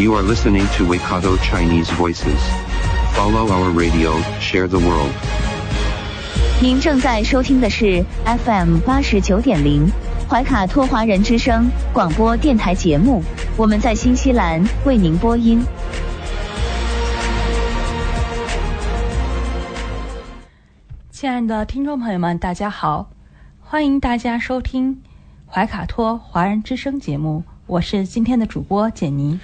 You are listening to Waikato Chinese Voices. Follow our radio, share the world. 您正在收听的是 FM 八十九点零怀卡托华人之声广播电台节目，我们在新西兰为您播音。亲爱的听众朋友们，大家好，欢迎大家收听怀卡托华人之声节目，我是今天的主播简妮。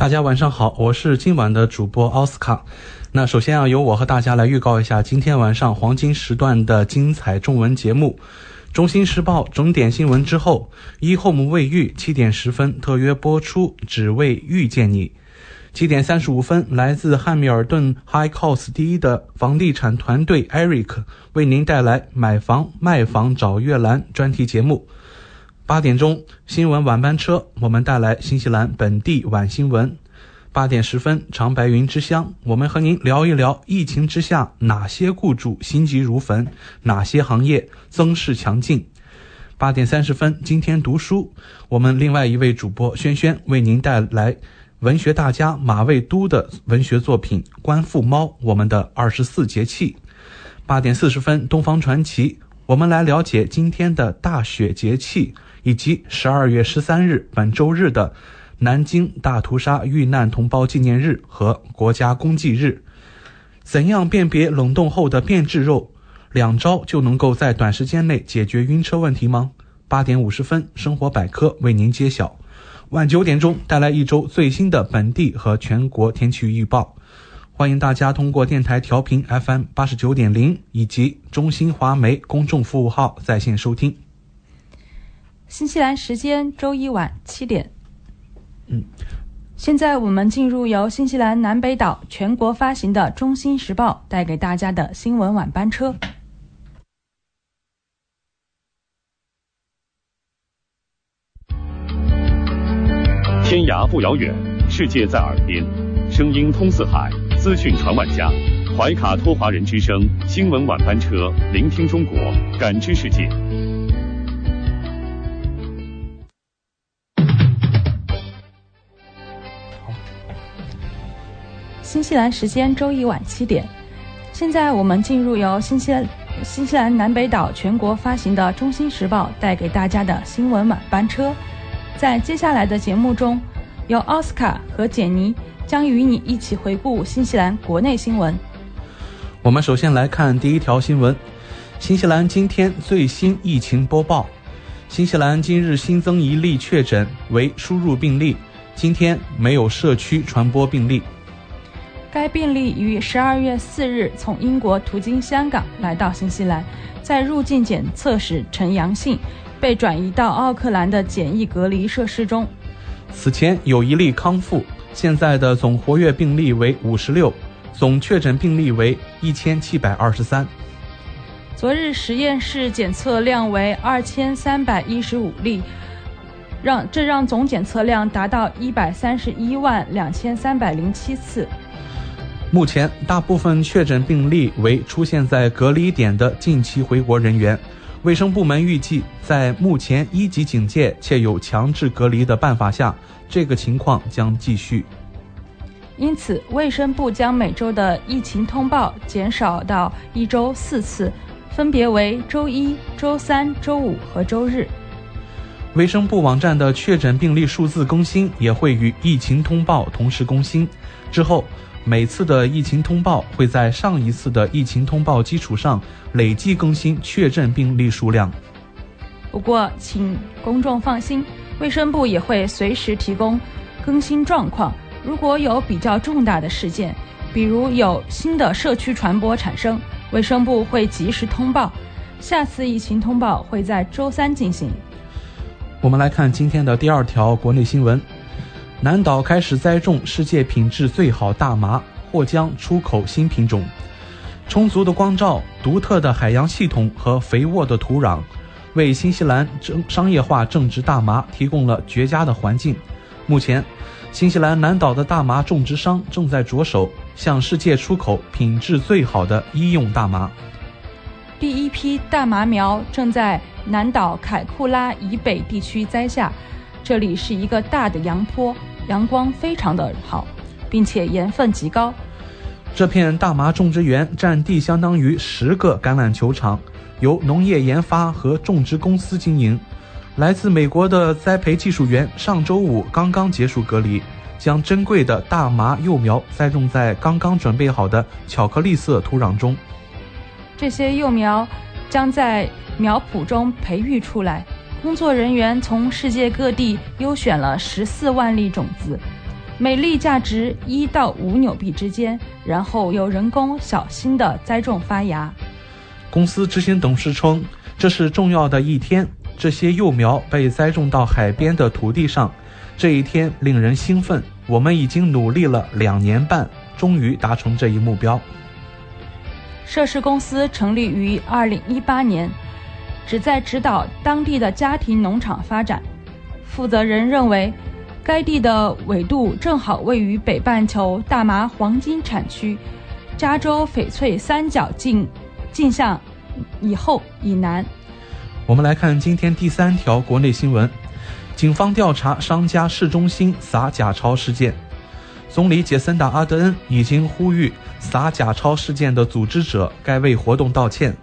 大家晚上好，我是今晚的主播奥斯卡。那首先啊，由我和大家来预告一下今天晚上黄金时段的精彩中文节目。中新时报整点新闻之后，一 home 卫浴七点十分特约播出，只为遇见你。七点三十五分，来自汉密尔顿 High Cost 第一的房地产团队 Eric 为您带来买房卖房找月兰专题节目。八点钟，新闻晚班车，我们带来新西兰本地晚新闻。八点十分，长白云之乡，我们和您聊一聊疫情之下哪些雇主心急如焚，哪些行业增势强劲。八点三十分，今天读书，我们另外一位主播轩轩为您带来文学大家马未都的文学作品《观复猫》，我们的二十四节气。八点四十分，东方传奇，我们来了解今天的大雪节气。以及十二月十三日本周日的南京大屠杀遇难同胞纪念日和国家公祭日，怎样辨别冷冻后的变质肉？两招就能够在短时间内解决晕车问题吗？八点五十分，生活百科为您揭晓。晚九点钟带来一周最新的本地和全国天气预报。欢迎大家通过电台调频 FM 八十九点零以及中新华媒公众服务号在线收听。新西兰时间周一晚七点。现在我们进入由新西兰南北岛全国发行的《中新时报》带给大家的新闻晚班车。天涯不遥远，世界在耳边，声音通四海，资讯传万家。怀卡托华人之声新闻晚班车，聆听中国，感知世界。新西兰时间周一晚七点，现在我们进入由新西兰新西兰南北岛全国发行的《中新时报》带给大家的新闻晚班车。在接下来的节目中，由奥斯卡和简妮将与你一起回顾新西兰国内新闻。我们首先来看第一条新闻：新西兰今天最新疫情播报。新西兰今日新增一例确诊为输入病例，今天没有社区传播病例。该病例于十二月四日从英国途经香港来到新西兰，在入境检测时呈阳性，被转移到奥克兰的简易隔离设施中。此前有一例康复，现在的总活跃病例为五十六，总确诊病例为一千七百二十三。昨日实验室检测量为二千三百一十五例，让这让总检测量达到一百三十一万两千三百零七次。目前，大部分确诊病例为出现在隔离点的近期回国人员。卫生部门预计，在目前一级警戒且有强制隔离的办法下，这个情况将继续。因此，卫生部将每周的疫情通报减少到一周四次，分别为周一、周三、周五和周日。卫生部网站的确诊病例数字更新也会与疫情通报同时更新。之后，每次的疫情通报会在上一次的疫情通报基础上累计更新确诊病例数量。不过，请公众放心，卫生部也会随时提供更新状况。如果有比较重大的事件，比如有新的社区传播产生，卫生部会及时通报。下次疫情通报会在周三进行。我们来看今天的第二条国内新闻。南岛开始栽种世界品质最好大麻，或将出口新品种。充足的光照、独特的海洋系统和肥沃的土壤，为新西兰正商业化种植大麻提供了绝佳的环境。目前，新西兰南岛的大麻种植商正在着手向世界出口品质最好的医用大麻。第一批大麻苗正在南岛凯库拉以北地区栽下，这里是一个大的阳坡，阳光非常的好，并且盐分极高。这片大麻种植园占地相当于十个橄榄球场，由农业研发和种植公司经营。来自美国的栽培技术员上周五刚刚结束隔离，将珍贵的大麻幼苗栽种在刚刚准备好的巧克力色土壤中。这些幼苗将在苗圃中培育出来。工作人员从世界各地优选了十四万粒种子，每粒价值一到五纽币之间，然后由人工小心地栽种发芽。公司执行董事称：“这是重要的一天，这些幼苗被栽种到海边的土地上，这一天令人兴奋。我们已经努力了两年半，终于达成这一目标。”涉事公司成立于二零一八年。旨在指导当地的家庭农场发展。负责人认为，该地的纬度正好位于北半球大麻黄金产区——加州翡翠三角镜镜像以后以南。我们来看今天第三条国内新闻：警方调查商家市中心撒假钞事件。总理杰森达·阿德恩已经呼吁撒假钞事件的组织者该为活动道歉。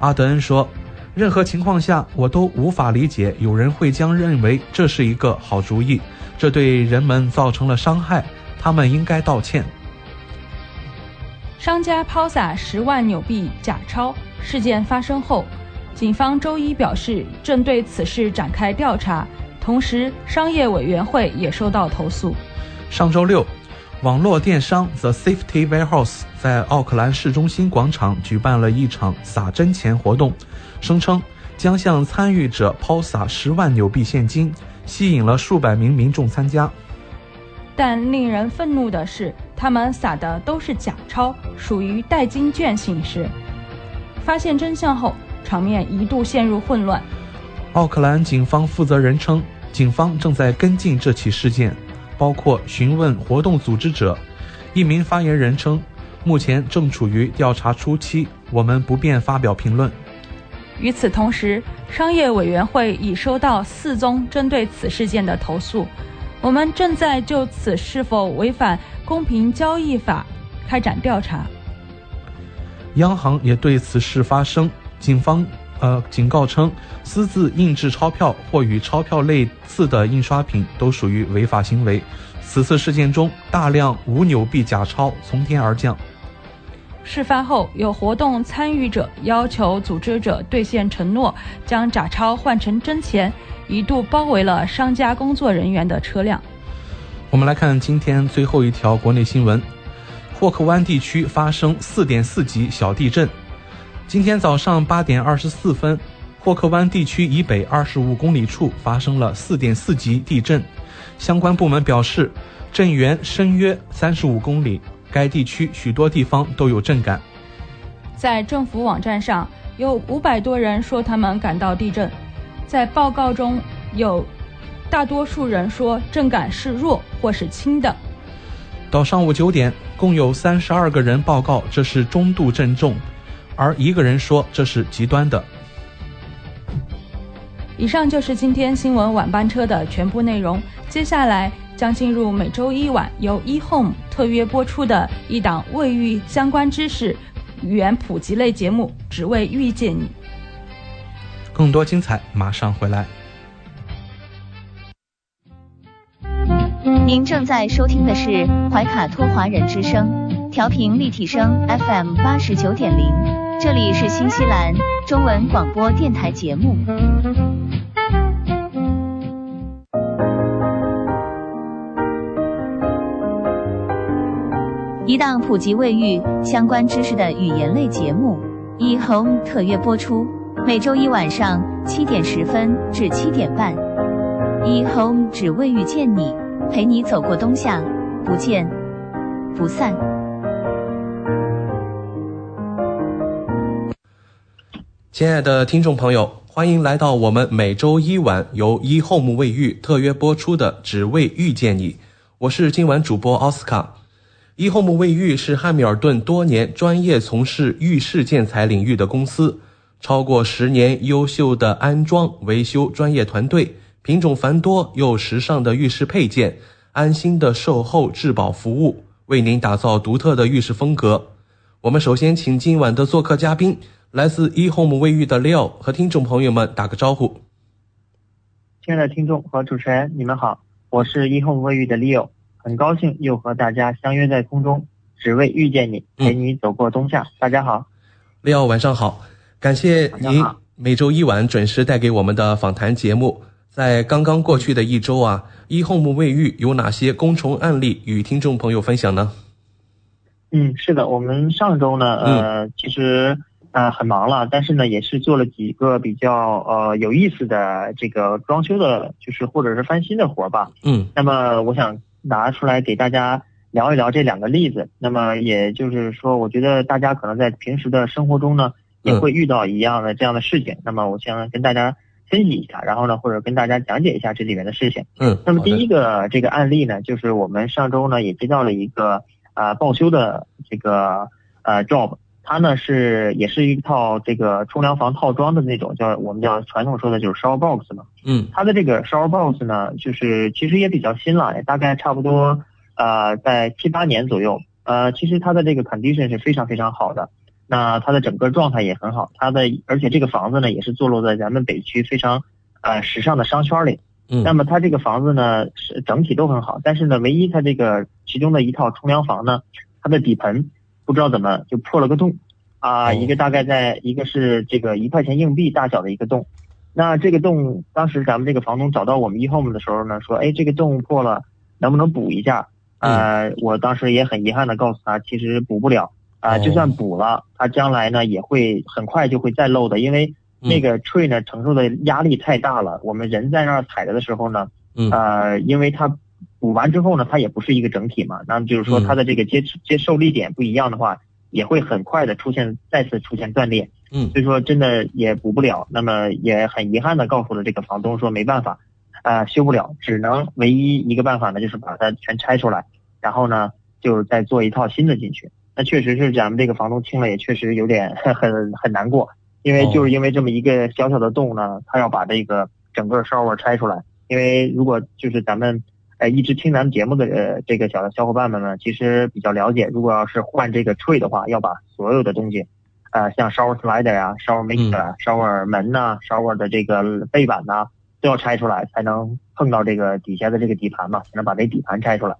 阿德恩说。任何情况下，我都无法理解有人会将认为这是一个好主意，这对人们造成了伤害，他们应该道歉。商家抛洒十万纽币假钞事件发生后，警方周一表示正对此事展开调查，同时商业委员会也收到投诉。上周六，网络电商 The Safety Warehouse 在奥克兰市中心广场举办了一场撒真钱活动。声称将向参与者抛洒十万纽币现金，吸引了数百名民众参加。但令人愤怒的是，他们撒的都是假钞，属于代金券形式。发现真相后，场面一度陷入混乱。奥克兰警方负责人称，警方正在跟进这起事件，包括询问活动组织者。一名发言人称，目前正处于调查初期，我们不便发表评论。与此同时，商业委员会已收到四宗针对此事件的投诉。我们正在就此是否违反公平交易法开展调查。央行也对此事发声，警方呃警告称，私自印制钞票或与钞票类似的印刷品都属于违法行为。此次事件中，大量无纽币假钞从天而降。事发后，有活动参与者要求组织者兑现承诺，将假钞换成真钱，一度包围了商家工作人员的车辆。我们来看今天最后一条国内新闻：霍克湾地区发生4.4级小地震。今天早上8点24分，霍克湾地区以北25公里处发生了4.4级地震，相关部门表示，震源深约35公里。该地区许多地方都有震感。在政府网站上，有五百多人说他们感到地震。在报告中有大多数人说震感是弱或是轻的。到上午九点，共有三十二个人报告这是中度震重，而一个人说这是极端的。以上就是今天新闻晚班车的全部内容。接下来。将进入每周一晚由 eHome 特约播出的一档卫浴相关知识语言普及类节目，只为遇见你。更多精彩马上回来。您正在收听的是怀卡托华人之声，调频立体声 FM 八十九点零，这里是新西兰中文广播电台节目。一档普及卫浴相关知识的语言类节目，一 home 特约播出，每周一晚上七点十分至七点半。一 home 只为遇见你，陪你走过冬夏，不见不散。亲爱的听众朋友，欢迎来到我们每周一晚由 eHome 卫浴特约播出的《只为遇见你》，我是今晚主播奥斯卡。eHome 卫浴是汉密尔顿多年专业从事浴室建材领域的公司，超过十年优秀的安装维修专业团队，品种繁多又时尚的浴室配件，安心的售后质保服务，为您打造独特的浴室风格。我们首先请今晚的做客嘉宾，来自 eHome 卫浴的 Leo 和听众朋友们打个招呼。亲爱的听众和主持人，你们好，我是 eHome 卫浴的 Leo。很高兴又和大家相约在空中，只为遇见你，陪你走过冬夏。大家好，利奥晚上好，感谢您每周一晚准时带给我们的访谈节目。在刚刚过去的一周啊，eHome 卫浴有哪些工虫案例与听众朋友分享呢？嗯，是的，我们上周呢，呃，其实呃很忙了，但是呢，也是做了几个比较呃有意思的这个装修的，就是或者是翻新的活吧。嗯，那么我想。拿出来给大家聊一聊这两个例子，那么也就是说，我觉得大家可能在平时的生活中呢，也会遇到一样的这样的事情。那么我想跟大家分析一下，然后呢，或者跟大家讲解一下这里面的事情。嗯。那么第一个这个案例呢，就是我们上周呢也接到了一个啊报修的这个呃 job。它呢是也是一套这个冲凉房套装的那种，叫我们叫传统说的就是 shower box 嘛。嗯。它的这个 shower box 呢，就是其实也比较新了，大概差不多呃在七八年左右。呃，其实它的这个 condition 是非常非常好的，那它的整个状态也很好。它的而且这个房子呢也是坐落在咱们北区非常呃时尚的商圈里。嗯。那么它这个房子呢是整体都很好，但是呢唯一它这个其中的一套冲凉房呢，它的底盆。不知道怎么就破了个洞，啊，一个大概在一个是这个一块钱硬币大小的一个洞，那这个洞当时咱们这个房东找到我们 eHome 的时候呢，说，哎，这个洞破了，能不能补一下？呃，我当时也很遗憾的告诉他，其实补不了，啊，就算补了，它将来呢也会很快就会再漏的，因为那个 tree 呢承受的压力太大了，我们人在那儿踩着的时候呢，呃，因为它。补完之后呢，它也不是一个整体嘛，那就是说它的这个接接受力点不一样的话，也会很快的出现再次出现断裂。嗯，所以说真的也补不了，那么也很遗憾的告诉了这个房东说没办法，啊修不了，只能唯一一个办法呢就是把它全拆出来，然后呢就是再做一套新的进去。那确实是咱们这个房东听了也确实有点 很很难过，因为就是因为这么一个小小的洞呢，他要把这个整个 shower 拆出来，因为如果就是咱们。呃，一直听咱们节目的呃这个小的小伙伴们呢，其实比较了解。如果要是换这个 tree 的话，要把所有的东西，呃，像 shower slider 啊、shower mixer 啊、shower 门呐、shower 的这个背板呐，都要拆出来，才能碰到这个底下的这个底盘嘛，才能把这底盘拆出来。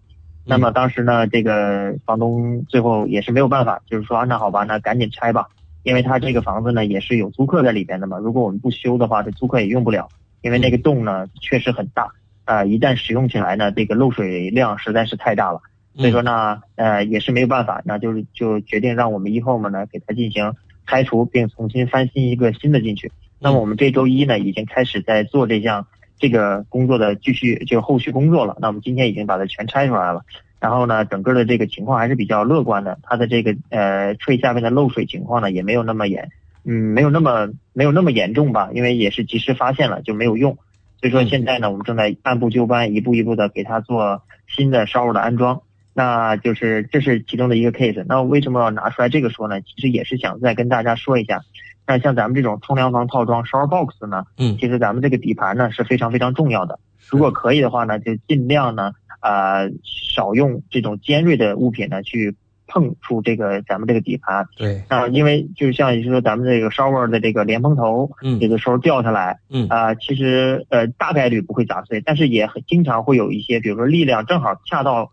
那么当时呢，这个房东最后也是没有办法，就是说那好吧，那赶紧拆吧，因为他这个房子呢也是有租客在里边的嘛。如果我们不修的话，这租客也用不了，因为那个洞呢确实很大。啊，一旦使用起来呢，这个漏水量实在是太大了，所以说呢，呃，也是没有办法，那就是就决定让我们 eHome 呢给它进行拆除，并重新翻新一个新的进去。那么我们这周一呢，已经开始在做这项这个工作的继续就后续工作了。那我们今天已经把它全拆出来了，然后呢，整个的这个情况还是比较乐观的，它的这个呃吹下面的漏水情况呢也没有那么严，嗯，没有那么没有那么严重吧，因为也是及时发现了就没有用。所以说现在呢，我们正在按部就班，一步一步的给他做新的 shower 的安装，那就是这是其中的一个 case。那为什么要拿出来这个说呢？其实也是想再跟大家说一下，那像咱们这种冲凉房套装 shower box 呢，嗯，其实咱们这个底盘呢是非常非常重要的。如果可以的话呢，就尽量呢，呃，少用这种尖锐的物品呢去。碰触这个咱们这个底盘，对啊，因为就像你说咱们这个 shower 的这个连蓬头，嗯，有的时候掉下来，嗯啊，其实呃大概率不会砸碎，但是也很经常会有一些，比如说力量正好恰到，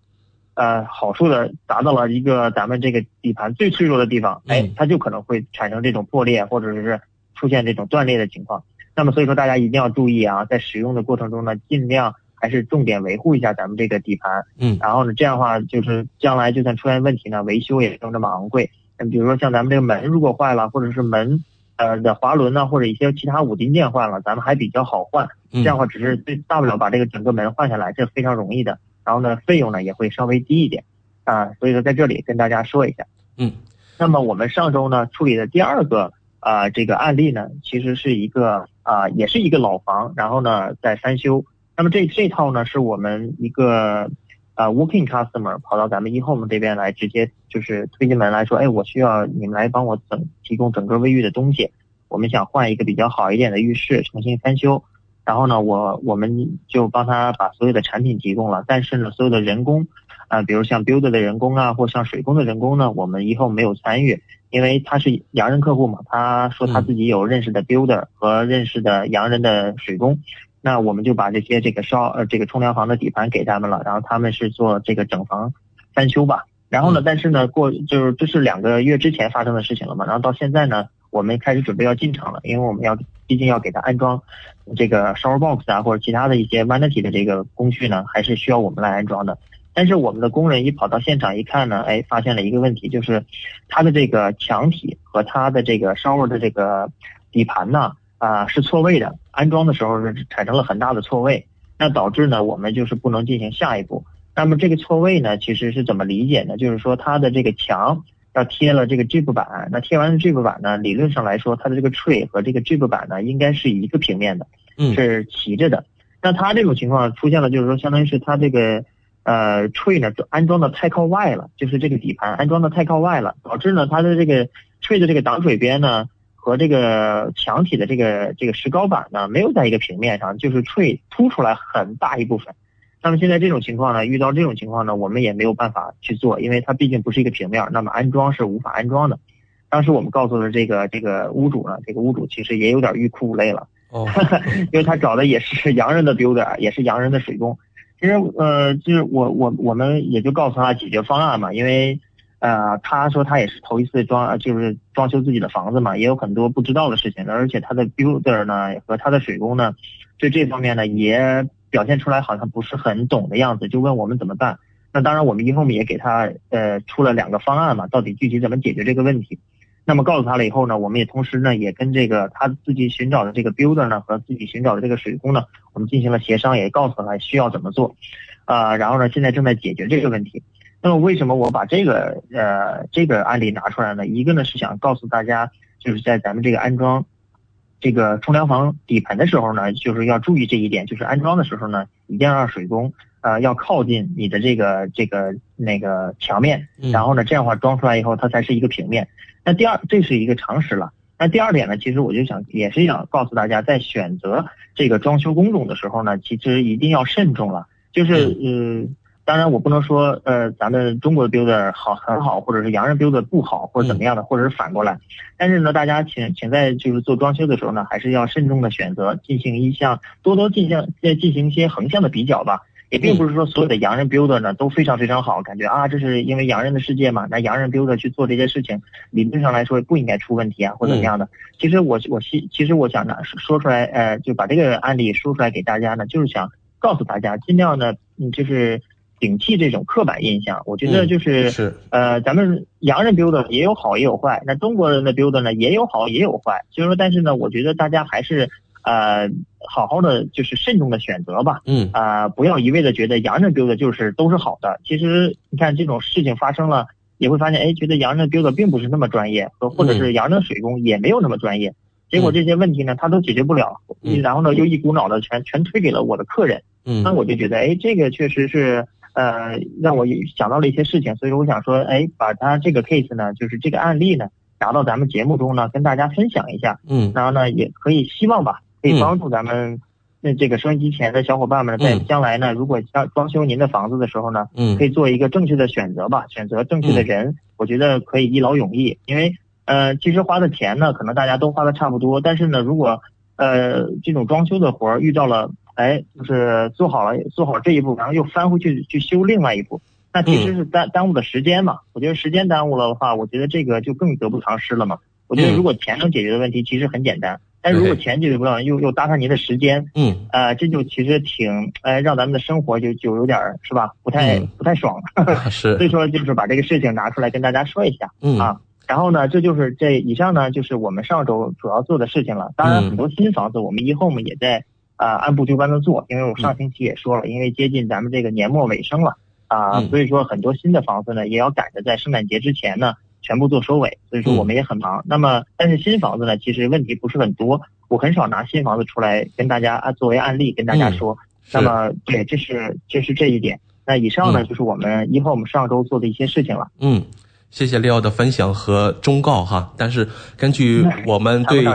呃好处的砸到了一个咱们这个底盘最脆弱的地方，哎，它就可能会产生这种破裂或者是出现这种断裂的情况。那么所以说大家一定要注意啊，在使用的过程中呢，尽量。还是重点维护一下咱们这个底盘，嗯，然后呢，这样的话就是将来就算出现问题呢，维修也不用那么昂贵。那比如说像咱们这个门如果坏了，或者是门呃的滑轮呢，或者一些其他五金件坏了，咱们还比较好换。这样的话只是最大不了把这个整个门换下来，这非常容易的。然后呢费用呢也会稍微低一点啊，所以说在这里跟大家说一下。嗯，那么我们上周呢处理的第二个啊这个案例呢，其实是一个啊也是一个老房，然后呢在翻修。那么这这套呢是我们一个啊 working customer 跑到咱们 eHome 这边来，直接就是推进门来说，哎，我需要你们来帮我整提供整个卫浴的东西，我们想换一个比较好一点的浴室，重新翻修。然后呢，我我们就帮他把所有的产品提供了，但是呢，所有的人工啊，比如像 builder 的人工啊，或像水工的人工呢，我们以后没有参与，因为他是洋人客户嘛，他说他自己有认识的 builder 和认识的洋人的水工。那我们就把这些这个烧呃这个冲凉房的底盘给他们了，然后他们是做这个整房翻修吧。然后呢，但是呢过就是这是两个月之前发生的事情了嘛。然后到现在呢，我们开始准备要进场了，因为我们要毕竟要给他安装这个 shower box 啊或者其他的一些 vanity 的这个工序呢，还是需要我们来安装的。但是我们的工人一跑到现场一看呢，哎，发现了一个问题，就是它的这个墙体和它的这个 shower 的这个底盘呢。啊，是错位的，安装的时候是产生了很大的错位，那导致呢，我们就是不能进行下一步。那么这个错位呢，其实是怎么理解呢？就是说它的这个墙要贴了这个 G 板，那贴完 G 板呢，理论上来说，它的这个 tree 和这个 G 板呢，应该是一个平面的，是齐着的。那它这种情况出现了，就是说相当于是它这个呃 tree 呢安装的太靠外了，就是这个底盘安装的太靠外了，导致呢它的这个 tree 的这个挡水边呢。和这个墙体的这个这个石膏板呢，没有在一个平面上，就是脆凸出来很大一部分。那么现在这种情况呢，遇到这种情况呢，我们也没有办法去做，因为它毕竟不是一个平面，那么安装是无法安装的。当时我们告诉了这个这个屋主呢，这个屋主其实也有点欲哭无泪了，哦，因为他找的也是 洋人的 builder，也是洋人的水工。其实呃，就是我我我们也就告诉他解决方案嘛，因为。呃，他说他也是头一次装，就是装修自己的房子嘛，也有很多不知道的事情，而且他的 builder 呢和他的水工呢，对这方面呢也表现出来好像不是很懂的样子，就问我们怎么办。那当然，我们一后面也给他呃出了两个方案嘛，到底具体怎么解决这个问题。那么告诉他了以后呢，我们也同时呢也跟这个他自己寻找的这个 builder 呢和自己寻找的这个水工呢，我们进行了协商，也告诉他需要怎么做，啊，然后呢现在正在解决这个问题。那么为什么我把这个呃这个案例拿出来呢？一个呢是想告诉大家，就是在咱们这个安装这个冲凉房底盘的时候呢，就是要注意这一点，就是安装的时候呢，一定要让水工呃要靠近你的这个这个那个墙面，然后呢这样的话装出来以后它才是一个平面。那第二这是一个常识了。那第二点呢，其实我就想也是想告诉大家，在选择这个装修工种的时候呢，其实一定要慎重了，就是嗯。当然，我不能说，呃，咱们中国的 builder 好很好，或者是洋人 builder 不好，或者怎么样的，或者是反过来。但是呢，大家请请在就是做装修的时候呢，还是要慎重的选择，进行一项多多进行呃进行一些横向的比较吧。也并不是说所有的洋人 builder 呢都非常非常好，感觉啊，这是因为洋人的世界嘛，那洋人 builder 去做这些事情，理论上来说不应该出问题啊，或者怎么样的。其实我我其其实我想呢说出来，呃，就把这个案例说出来给大家呢，就是想告诉大家，尽量呢，嗯，就是。摒弃这种刻板印象，我觉得就是是。呃，咱们洋人 builder 也有好也有坏，那中国人的 builder 呢也有好也有坏，所以说，但是呢，我觉得大家还是呃好好的就是慎重的选择吧，嗯。啊，不要一味的觉得洋人 builder 就是都是好的，其实你看这种事情发生了，也会发现，哎，觉得洋人 builder 并不是那么专业，和或者是洋人水工也没有那么专业，结果这些问题呢他都解决不了，然后呢又一股脑的全全推给了我的客人，嗯，那我就觉得，哎，这个确实是。呃，让我想到了一些事情，所以说我想说，哎，把他这个 case 呢，就是这个案例呢，拿到咱们节目中呢，跟大家分享一下。嗯，然后呢，也可以希望吧，可以帮助咱们那这个收音机前的小伙伴们，在将来呢，如果要装修您的房子的时候呢，嗯，可以做一个正确的选择吧，选择正确的人，我觉得可以一劳永逸。因为呃，其实花的钱呢，可能大家都花的差不多，但是呢，如果呃这种装修的活儿遇到了。哎，就是做好了做好这一步，然后又翻回去去修另外一步，那其实是耽耽误的时间嘛。我觉得时间耽误了的话，我觉得这个就更得不偿失了嘛。我觉得如果钱能解决的问题，其实很简单，但如果钱解决不了，又又搭上您的时间，嗯，呃，这就其实挺哎，让咱们的生活就就有点是吧，不太不太爽。是，所以说就是把这个事情拿出来跟大家说一下，嗯啊，然后呢，这就是这以上呢就是我们上周主要做的事情了。当然，很多新房子我们 eHome 也在。呃按部就班的做，因为我上星期也说了，因为接近咱们这个年末尾声了啊、嗯所以说很多新的房子呢也要赶着在圣诞节之前呢全部做收尾，所以说我们也很忙。那么但是新房子呢其实问题不是很多，我很少拿新房子出来跟大家啊作为案例跟大家嗯说。那么对，这是这是这一点。那以上呢、嗯就是我们一后我们上周做的一些事情了。嗯，谢谢利奥的分享和忠告哈。但是根据我们对。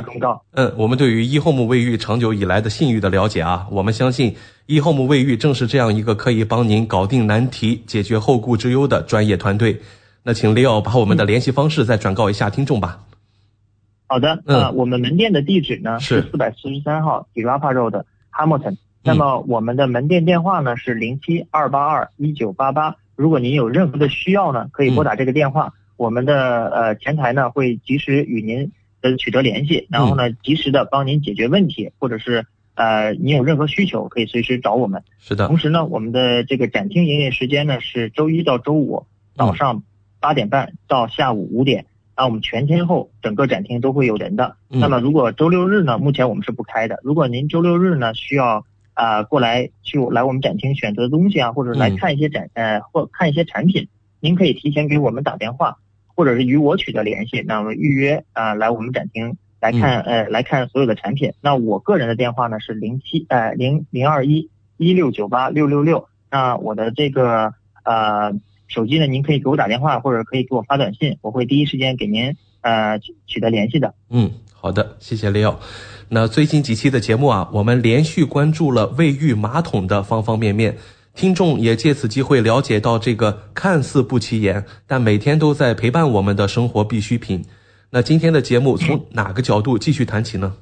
嗯，我们对于 eHome 卫浴长久以来的信誉的了解啊，我们相信 eHome 卫浴正是这样一个可以帮您搞定难题、解决后顾之忧的专业团队。那请 Leo 把我们的联系方式再转告一下听众吧。好的，嗯呃，我们门店的地址呢是是四百四十三号 d i r a p a Road Hamilton。那么我们的门店电话呢是零七二八二一九八八。如果您有任何的需要呢，可以拨打这个电话，我们的呃前台呢会及时与您呃取得联系，然后呢及时的帮您解决问题，或者是呃您有任何需求可以随时找我们。是的同，时呢，我们的这个展厅营业时间呢是周一到周五早上八点半到下午五点。啊，我们全天候整个展厅都会有人的。嗯那么如果周六日呢，目前我们是不开的。如果您周六日呢需要啊、过来去来我们展厅选择东西啊，或者来嗯看一些展、呃或看一些产品，您可以提前给我们打电话，或者是与我取得联系，那么预约啊、来我们展厅来看、呃来看所有的产品。那我个人的电话呢是零七呃零零二一一六九八六六六。那我的这个呃手机呢，您可以给我打电话，或者可以给我发短信，我会第一时间给您呃取取得联系的。嗯，好的，谢谢 Leo。那最近几期的节目啊，我们连续关注了卫浴马桶的方方面面，听众也借此机会了解到这个看似不起眼，但每天都在陪伴我们的生活必需品。那今天的节目从哪个角度继续谈起呢？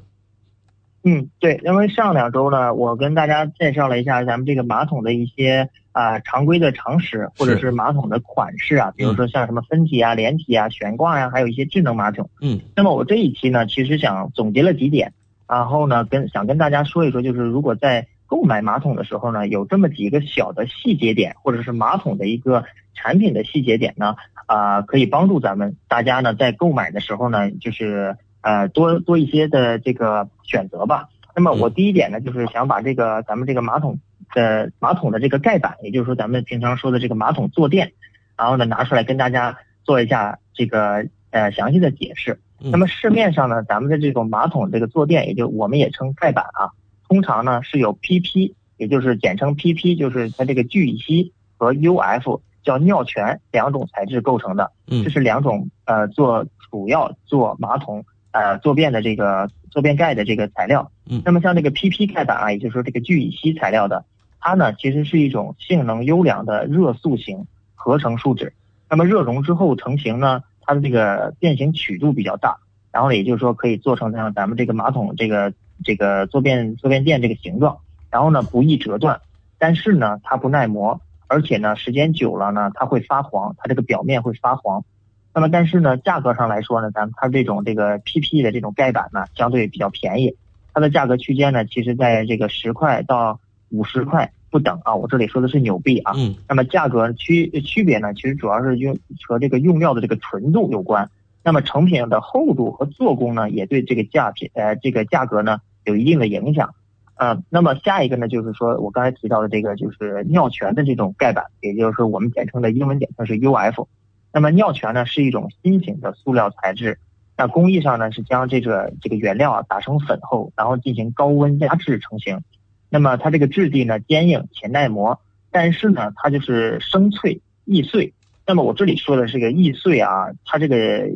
嗯，对，因为上两周呢，我跟大家介绍了一下咱们这个马桶的一些啊、常规的常识，或者是是马桶的款式啊，比如说像什么分体啊、连体啊、悬挂呀、还有一些智能马桶。嗯那么我这一期呢，其实想总结了几点，然后呢，跟想跟大家说一说，就是如果在购买马桶的时候呢，有这么几个小的细节点，或者是马桶的一个产品的细节点呢，啊、可以帮助咱们大家呢在购买的时候呢，就是呃多多一些的这个选择吧。那么我第一点呢，就是想把这个咱们这个马桶的马桶的这个盖板，也就是说咱们平常说的这个马桶坐垫，然后呢拿出来跟大家做一下这个呃详细的解释。嗯那么市面上呢，咱们的这种马桶这个坐垫，也就我们也称盖板啊，通常呢是有 PP，也就是简称 PP，就是它这个聚乙烯和 UF 叫尿醛两种材质构成的。嗯这是两种呃做主要做马桶呃坐便的这个坐便盖的这个材料。嗯那么像这个 PP 盖板啊，也就是说这个聚乙烯材料的，它呢其实是一种性能优良的热塑型合成树脂。那么热熔之后成型呢，它的这个变形曲度比较大，然后也就是说可以做成像咱们这个马桶这个这个坐便坐便垫这个形状，然后呢不易折断，但是呢它不耐磨，而且呢时间久了呢它会发黄，它这个表面会发黄。那么但是呢价格上来说呢，咱们它这种这个 PP 的这种盖板呢相对比较便宜，它的价格区间呢其实在这个十块到五十块不等啊，我这里说的是纽币啊。嗯那么价格区区别呢，其实主要是用和这个用料的这个纯度有关。那么成品的厚度和做工呢，也对这个价品呃这个价格呢有一定的影响。呃，那么下一个呢，就是说我刚才提到的这个就是尿醛的这种盖板，也就是说我们简称的英文简称是 UF。那么尿醛呢是一种新型的塑料材质，那工艺上呢是将这个这个原料啊打成粉后，然后进行高温压制成型。那么它这个质地呢坚硬且耐磨，但是呢它就是生脆易碎。那么我这里说的这个易碎啊，它这个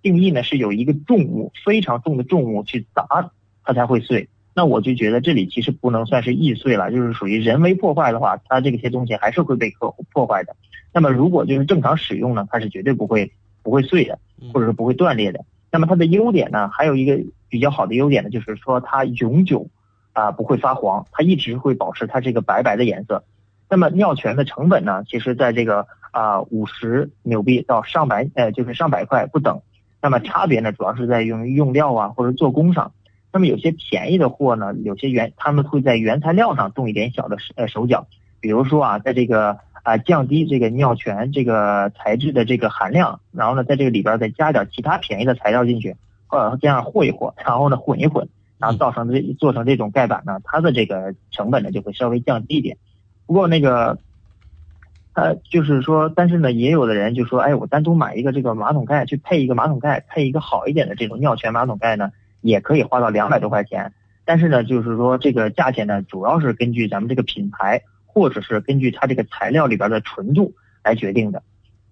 定义呢是有一个重物非常重的重物去砸它才会碎。那我就觉得这里其实不能算是易碎了，就是属于人为破坏的话，它这些东西还是会被破破坏的。那么如果就是正常使用呢，它是绝对不会不会碎的，或者是不会断裂的。那么它的优点呢，还有一个比较好的优点呢，就是说它永久啊、不会发黄，它一直会保持它这个白白的颜色。那么尿醛的成本呢，其实在这个啊五十纽币到上百呃就是上百块不等。那么差别呢，主要是在用于用料啊或者做工上。那么有些便宜的货呢，有些原他们会在原材料上动一点小的手呃手脚，比如说啊，在这个啊降低这个尿醛这个材质的这个含量，然后呢在这个里边再加点其他便宜的材料进去，呃这样和一和，然后呢混一混，然后造成这做成这种盖板呢，它的这个成本呢就会稍微降低一点。不过那个，呃，就是说，但是呢，也有的人就说，哎，我单独买一个这个马桶盖，去配一个马桶盖，配一个好一点的这种尿泉马桶盖呢，也可以花到两百多块钱。但是呢，就是说这个价钱呢，主要是根据咱们这个品牌，或者是根据它这个材料里边的纯度来决定的。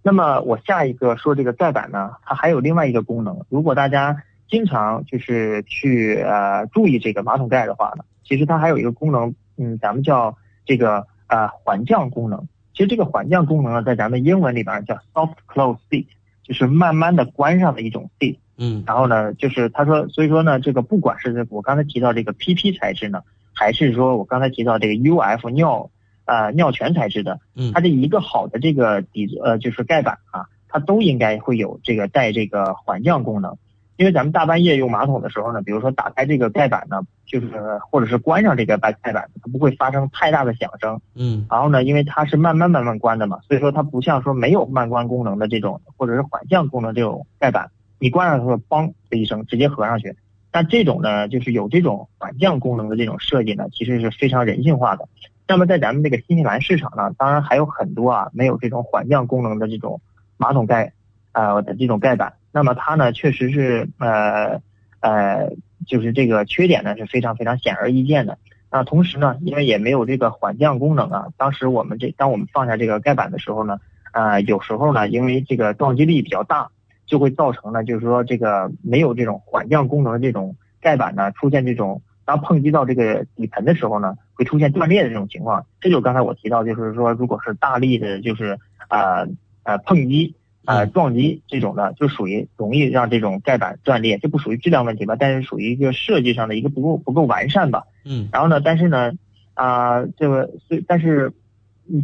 那么我下一个说这个盖板呢，它还有另外一个功能。如果大家经常就是去呃注意这个马桶盖的话呢，其实它还有一个功能，嗯，咱们叫这个呃缓降功能。其实这个缓降功能呢，在咱们英文里边叫 soft close seat，就是慢慢的关上的一种 seat。嗯。然后呢，就是他说，所以说呢，这个不管是我刚才提到这个 PP 材质呢，还是说我刚才提到这个 UF 尿。呃，尿泉材质的，嗯，它这一个好的这个底呃就是盖板啊，它都应该会有这个带这个缓降功能，因为咱们大半夜用马桶的时候呢，比如说打开这个盖板呢，就是或者是关上这个盖盖板，它不会发生太大的响声，嗯，然后呢，因为它是慢慢慢慢关的嘛，所以说它不像说没有慢关功能的这种或者是缓降功能这种盖板，你关上的时候梆的一声直接合上去，但这种呢就是有这种缓降功能的这种设计呢，其实是非常人性化的。那么在咱们这个新西兰市场呢，当然还有很多啊没有这种缓降功能的这种马桶盖，呃的这种盖板。那么它呢确实是呃呃就是这个缺点呢是非常非常显而易见的。那同时呢，因为也没有这个缓降功能啊，当时我们这当我们放下这个盖板的时候呢，呃有时候呢因为这个撞击力比较大，就会造成呢就是说这个没有这种缓降功能的这种盖板呢出现这种。当碰击到这个底盆的时候呢，会出现断裂的这种情况。这就是刚才我提到，就是说，如果是大力的，就是啊呃碰击啊撞击这种的，就属于容易让这种盖板断裂。这不属于质量问题吧？但是属于一个设计上的一个不够不够完善吧。嗯。然后呢，但是呢啊这个所以但是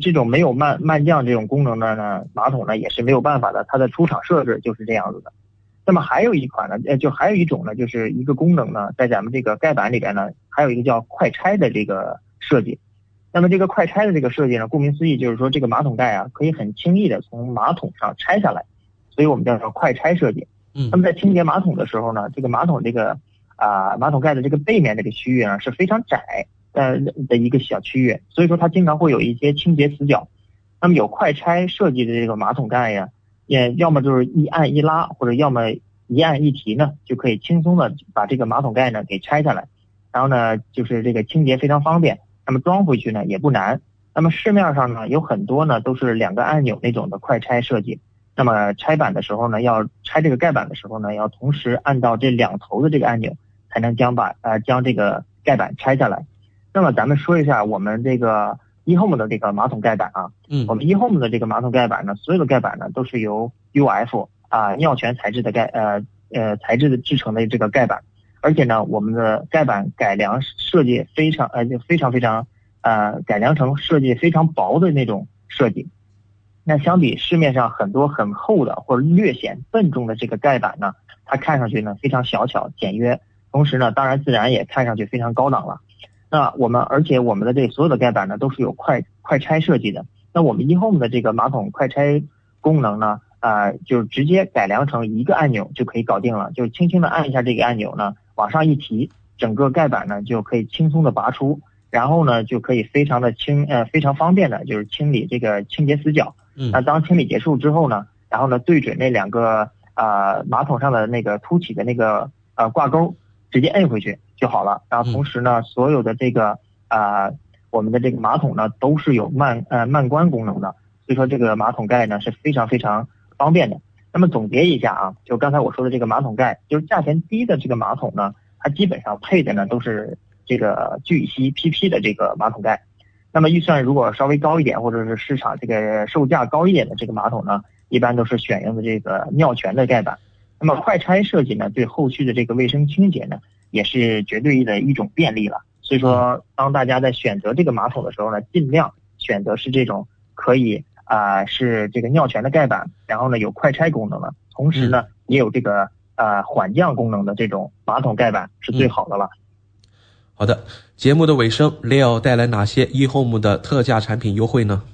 这种没有慢慢降这种功能的呢马桶呢也是没有办法的，它的出厂设置就是这样子的。那么还有一款呢，呃，就还有一种呢，就是一个功能呢，在咱们这个盖板里边呢，还有一个叫快拆的这个设计。那么这个快拆的这个设计呢，顾名思义就是说这个马桶盖啊，可以很轻易的从马桶上拆下来，所以我们叫做快拆设计。嗯。那么在清洁马桶的时候呢，这个马桶这个啊马桶盖的这个背面这个区域呢是非常窄呃的一个小区域，所以说它经常会有一些清洁死角。那么有快拆设计的这个马桶盖呀。也要么就是一按一拉，或者要么一按一提呢，就可以轻松的把这个马桶盖呢给拆下来，然后呢就是这个清洁非常方便，那么装回去呢也不难。那么市面上呢有很多呢都是两个按钮那种的快拆设计，那么拆板的时候呢要拆这个盖板的时候呢要同时按到这两头的这个按钮，才能将把呃将这个盖板拆下来。那么咱们说一下我们这个。eHome 的这个马桶盖板啊，嗯，我们 eHome 的这个马桶盖板呢，所有的盖板呢都是由 UF 啊尿醛材质的盖呃呃材质的制成的这个盖板，而且呢，我们的盖板改良设计非常呃就非常非常呃改良成设计非常薄的那种设计。那相比市面上很多很厚的或者略显笨重的这个盖板呢，它看上去呢非常小巧简约，同时呢，当然自然也看上去非常高档了。那我们，而且我们的这所有的盖板呢，都是有快快拆设计的。那我们 eHome 的这个马桶快拆功能呢，啊，就直接改良成一个按钮就可以搞定了，就轻轻的按一下这个按钮呢，往上一提，整个盖板呢就可以轻松的拔出，然后呢就可以非常的清，呃，非常方便的，就是清理这个清洁死角。嗯。那当清理结束之后呢，然后呢对准那两个啊马桶上的那个凸起的那个呃挂钩，直接摁回去。就好了，然后同时呢，所有的这个啊，我们的这个马桶呢都是有慢呃慢关功能的，所以说这个马桶盖呢是非常非常方便的。那么总结一下啊，就刚才我说的这个马桶盖，就是价钱低的这个马桶呢，它基本上配的呢都是这个聚乙烯 PP 的这个马桶盖。那么预算如果稍微高一点，或者是市场这个售价高一点的这个马桶呢，一般都是选用的这个尿醛的盖板。那么快拆设计呢，对后续的这个卫生清洁呢。也是绝对的一种便利了，所以说，当大家在选择这个马桶的时候呢，尽量选择是这种可以啊是这个尿泉的盖板，然后呢有快拆功能的，同时呢也有这个呃缓降功能的这种马桶盖板是最好的了。好的，节目的尾声，Leo 带来哪些 eHome 的特价产品优惠呢？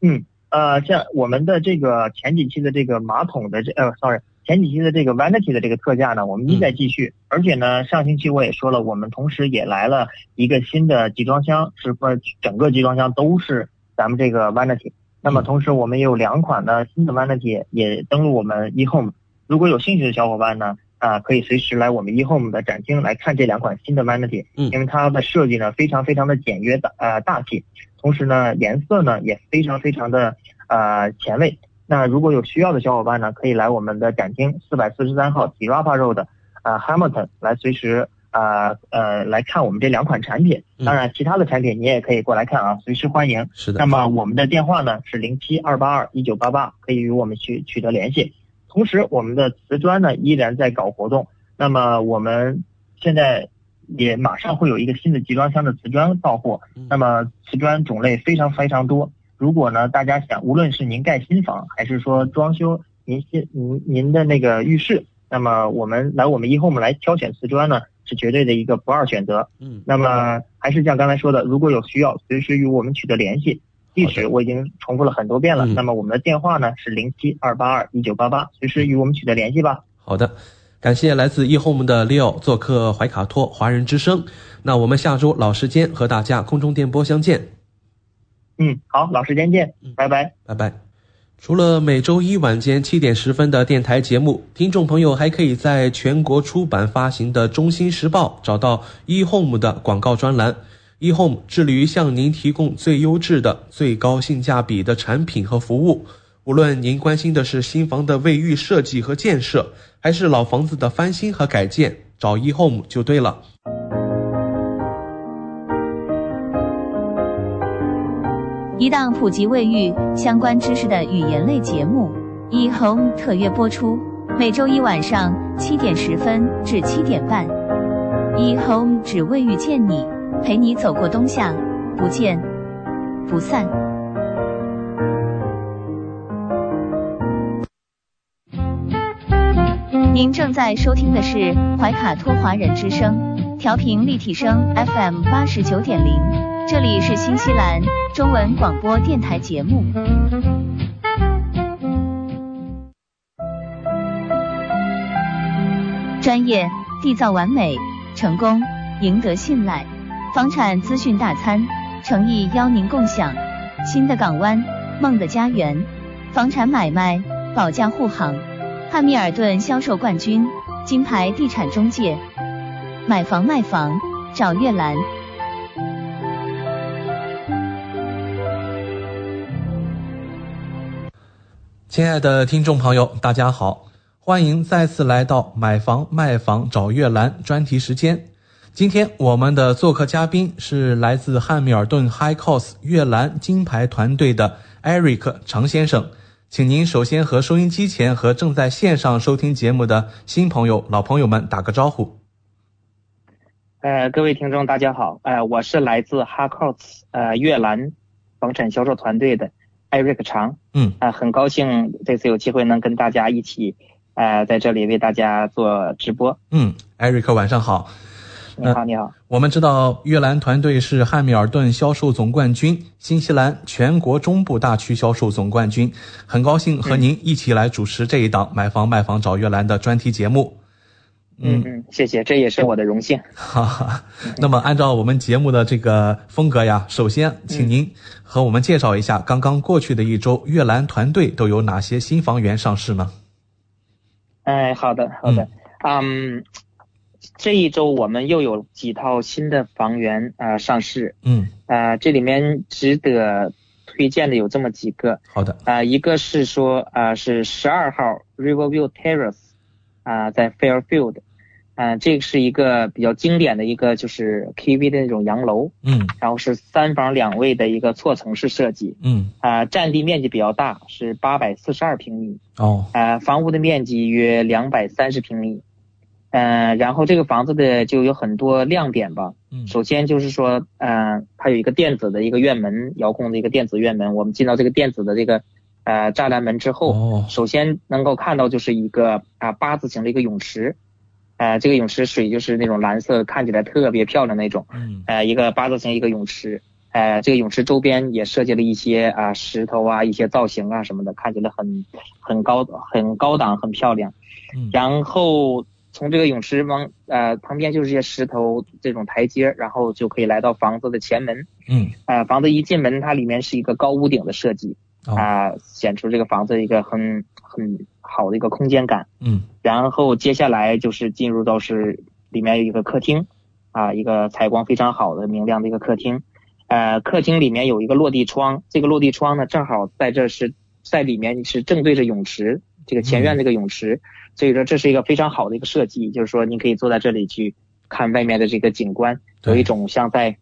嗯，呃，像我们的这个前几期的这个马桶的这呃，sorry。前几期的这个 Vanity 的这个特价呢，我们一再继续，而且呢，上星期我也说了，我们同时也来了一个新的集装箱，是不整个集装箱都是咱们这个 Vanity。那么同时我们也有两款的新的 Vanity 也登录我们 eHome，如果有兴趣的小伙伴呢，啊，可以随时来我们 eHome 的展厅来看这两款新的 Vanity，嗯。因为它的设计呢非常非常的简约的呃大气，同时呢颜色呢也非常非常的呃前卫。那如果有需要的小伙伴呢，可以来我们的展厅四百四十三号 Dirapa Road 呃 Hamilton 来随时啊呃来看我们这两款产品。嗯当然，其他的产品你也可以过来看啊，随时欢迎。是的那么我们的电话呢是零七二八二一九八八，可以与我们去取得联系。同时，我们的瓷砖呢依然在搞活动。那么我们现在也马上会有一个新的集装箱的瓷砖到货。那么瓷砖种类非常非常多。如果呢大家想，无论是您盖新房，还是说装修您新您您的那个浴室，那么我们来我们 eHome 来挑选瓷砖呢，是绝对的一个不二选择。嗯，那么还是像刚才说的，如果有需要，随时与我们取得联系。地址我已经重复了很多遍了。嗯那么我们的电话呢是零七二八二一九八八，随时与我们取得联系吧。好的，感谢来自 eHome 的 Leo 做客怀卡托华人之声。那我们下周老时间和大家空中电波相见，嗯，好，老时间见，拜拜。拜拜。除了每周一晚间七点十分的电台节目，听众朋友还可以在全国出版发行的《中新时报》找到 eHome 的广告专栏。eHome 致力于向您提供最优质的、最高性价比的产品和服务。无论您关心的是新房的卫浴设计和建设，还是老房子的翻新和改建，找 eHome 就对了。一档普及卫浴相关知识的语言类节目《一 Home》特约播出，每周一晚上七点十分至七点半。一 Home 只为遇见你，陪你走过冬夏，不见不散。您正在收听的是怀卡托华人之声，调频立体声 FM 八十九点零，这里是新西兰中文广播电台节目。专业、缔造完美、成功、赢得信赖，房产资讯大餐，诚意邀您共享。新的港湾，梦的家园，房产买卖、保驾护航，汉密尔顿销售冠军，金牌地产中介，买房卖房找月兰。亲爱的听众朋友，大家好，欢迎再次来到买房卖房找月兰专题时间。今天我们的做客嘉宾是来自汉密尔顿 High Cost 月兰金牌团队的 Eric 常先生，请您首先和收音机前和正在线上收听节目的新朋友、老朋友们打个招呼。呃，各位听众，大家好，呃，我是来自 h a r c o s 呃越南房产销售团队的 Eric 常，嗯，啊、很高兴这次有机会能跟大家一起，呃，在这里为大家做直播。嗯，Eric 晚上好。你好，你好。我们知道越南团队是汉密尔顿销售总冠军，新西兰全国中部大区销售总冠军。很高兴和您一起来主持这一档买房卖房找越南的专题节目。嗯嗯，谢谢，这也是我的荣幸。哈哈。那么按照我们节目的这个风格呀，首先请您和我们介绍一下刚刚过去的一周越兰团队都有哪些新房源上市呢？哎，好的，好的，嗯。这一周我们又有几套新的房源啊、呃、上市，嗯，啊、呃、这里面值得推荐的有这么几个，好的，啊、呃、一个是说啊、呃、是十二号 Riverview Terrace 啊、呃、在 Fairfield，啊、呃、这个是一个比较经典的一个就是 KV 的那种洋楼，嗯，然后是三房两卫的一个错层式设计，嗯，啊、呃、占地面积比较大，是八百四十二平米，哦，啊、呃、房屋的面积约两百三十平米。嗯、呃，然后这个房子的就有很多亮点吧。嗯，首先就是说，呃，它有一个电子的一个院门，遥控的一个电子院门。我们进到这个电子的这个呃栅栏门之后，哦，首先能够看到就是一个啊、呃、八字形的一个泳池，呃，这个泳池水就是那种蓝色，看起来特别漂亮那种。嗯，呃，一个八字形一个泳池。呃，这个泳池周边也设计了一些啊石头啊一些造型啊什么的，看起来很很高很高档很漂亮。嗯然后从这个泳池往呃旁边就是些石头这种台阶，然后就可以来到房子的前门。嗯呃，房子一进门，它里面是一个高屋顶的设计，哦啊、显出这个房子一个很很好的一个空间感。嗯然后接下来就是进入到是里面有一个客厅，啊，一个采光非常好的明亮的一个客厅。呃，客厅里面有一个落地窗，这个落地窗呢正好在这是在里面是正对着泳池，这个前院这个泳池，所以说这是一个非常好的一个设计，就是说你可以坐在这里去看外面的这个景观，有一种像在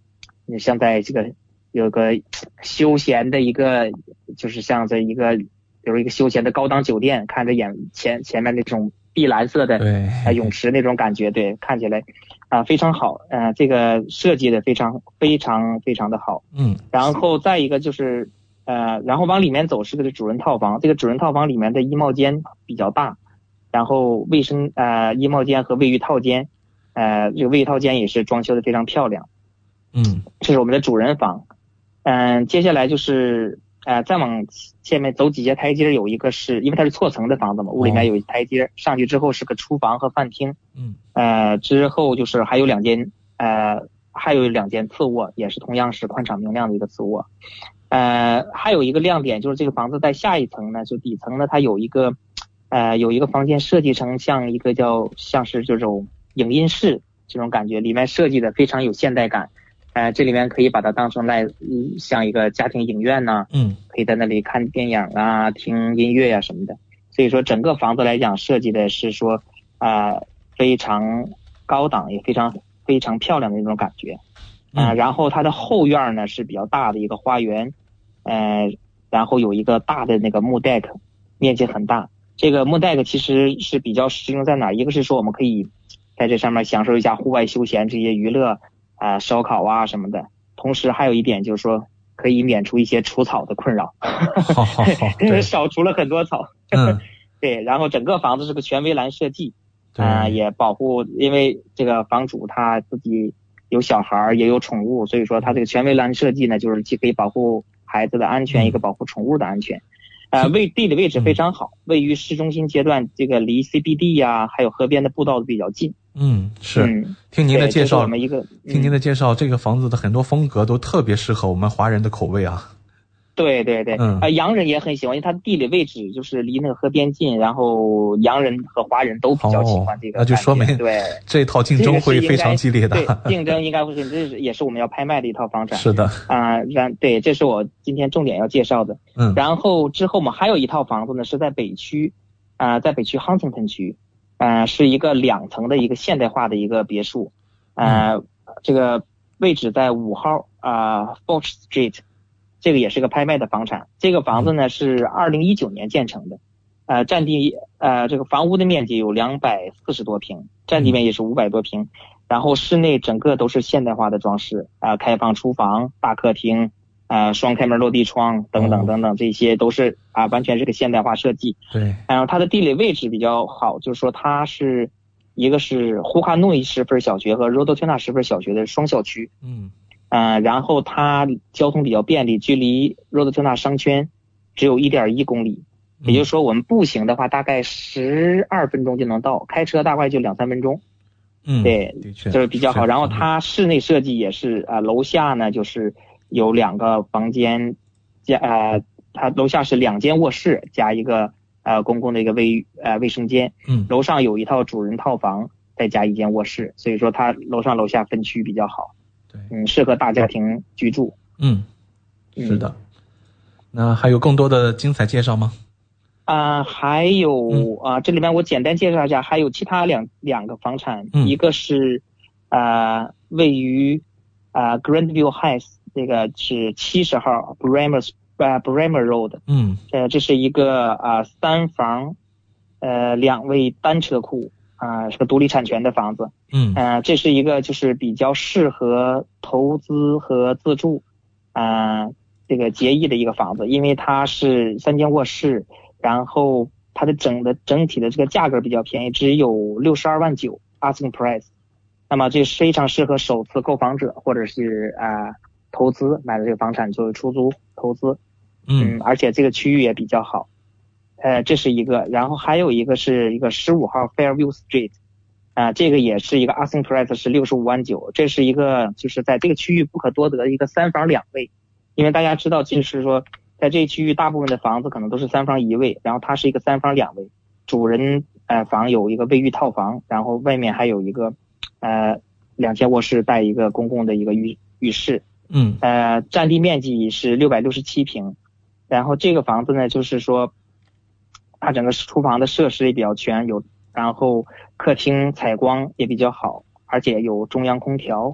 像在这个有个休闲的一个，就是像在一个比如一个休闲的高档酒店，看着眼前前面那种碧蓝色的对呃泳池那种感觉，对，看起来啊、非常好，呃，这个设计的非常非常非常的好。嗯然后再一个就是呃，然后往里面走是个主人套房，这个主人套房里面的衣帽间比较大，然后卫生呃衣帽间和卫浴套间，呃这个卫浴套间也是装修的非常漂亮。嗯这是我们的主人房。嗯，接下来就是呃，再往前面走几节台阶，有一个是因为它是错层的房子嘛，屋里面有一台阶，上去之后是个厨房和饭厅。嗯呃，之后就是还有两间呃，还有两间次卧，也是同样是宽敞明亮的一个次卧。呃，还有一个亮点就是这个房子在下一层呢，就底层呢，它有一个呃有一个房间设计成像一个叫像是这种影音室这种感觉，里面设计的非常有现代感。呃，这里面可以把它当成来嗯像一个家庭影院呐、嗯可以在那里看电影啊、听音乐呀、什么的。所以说整个房子来讲设计的是说啊、呃非常高档，也非常非常漂亮的那种感觉。啊、嗯然后它的后院呢是比较大的一个花园，呃，然后有一个大的那个木 deck，面积很大。这个木 deck 其实是比较实用在哪儿？一个是说我们可以在这上面享受一下户外休闲这些娱乐啊、烧烤啊什么的。同时还有一点就是说可以免除一些除草的困扰，好好好，因为，少除了很多草。嗯 对，然后整个房子是个全围栏设计，对啊、也保护，因为这个房主他自己有小孩儿，也有宠物，所以说他这个全围栏设计呢，就是既可以保护孩子的安全，嗯也可以保护宠物的安全。呃，位地理位置非常好，位于市中心阶段，这个离 CBD 呀、还有河边的步道都比较近。嗯是。嗯，听您的介绍，我们一个听您嗯的介绍，这个房子的很多风格都特别适合我们华人的口味啊。对对对，嗯呃，洋人也很喜欢，因为它的地理位置就是离那个河边近，然后洋人和华人都比较喜欢这个哦那就说明对。这套竞争会非常激烈的。对，竞争应该会是，这是也是我们要拍卖的一套房产是的，啊。然、对，这是我今天重点要介绍的。嗯然后之后我们还有一套房子呢，是在北区，啊、在北区 Huntington 区，啊、是一个两层的一个现代化的一个别墅，呃，这个位置在五号啊、Fourth Street，这个也是个拍卖的房产。这个房子呢是二零一九年建成的，呃，占地呃这个房屋的面积有两百四十多平，占地面积是五百多平，然后室内整个都是现代化的装饰，啊、开放厨房、大客厅。啊，双开门落地窗等哦。等等等，这些都是啊，完全是个现代化设计。对，然后它的地理位置比较好，就是说它是一个是呼哈诺伊十分小学和罗德特纳十分小学的双校区，嗯。呃，然后它交通比较便利，距离罗德特纳商圈只有一点一公里，也就是说我们步行的话大概十二分钟就能到，开车大概就两三分钟，嗯，对，的确就是比较好。然后它室内设计也是啊、呃楼下呢就是有两个房间加呃，它楼下是两间卧室加一个呃公共的一个卫呃卫生间，嗯。楼上有一套主人套房，再加一间卧室，所以说它楼上楼下分区比较好，对，嗯，适合大家庭居住。嗯。嗯是的。那还有更多的精彩介绍吗？啊、还有啊、这里面我简单介绍一下，还有其他两两个房产，嗯。一个是呃位于啊、Grandview Heights，这个是七十号 Bremer 呃 Bremer Road，嗯。呃这是一个啊、三房呃两卫单车库啊、是个独立产权的房子，嗯。呃这是一个就是比较适合投资和自住啊、这个结义的一个房子，因为它是三间卧室，然后它的整的整体的这个价格比较便宜，只有六十二万九 asking price。那么这非常适合首次购房者或者是啊、投资，买了这个房产作为出租投资，嗯。而且这个区域也比较好，呃，这是一个，然后还有一个是一个十五号 Fairview Street，啊、这个也是一个 asking price 是六十五万九，这是一个就是在这个区域不可多得的一个三房两卫，因为大家知道就是说在这一区域大部分的房子可能都是三房一卫，然后它是一个三房两卫，主人呃房有一个卫浴套房，然后外面还有一个呃两间卧室带一个公共的一个浴浴室，嗯。呃，占地面积是六百六十七平，然后这个房子呢，就是说，它整个厨房的设施也比较全，有，然后客厅采光也比较好，而且有中央空调，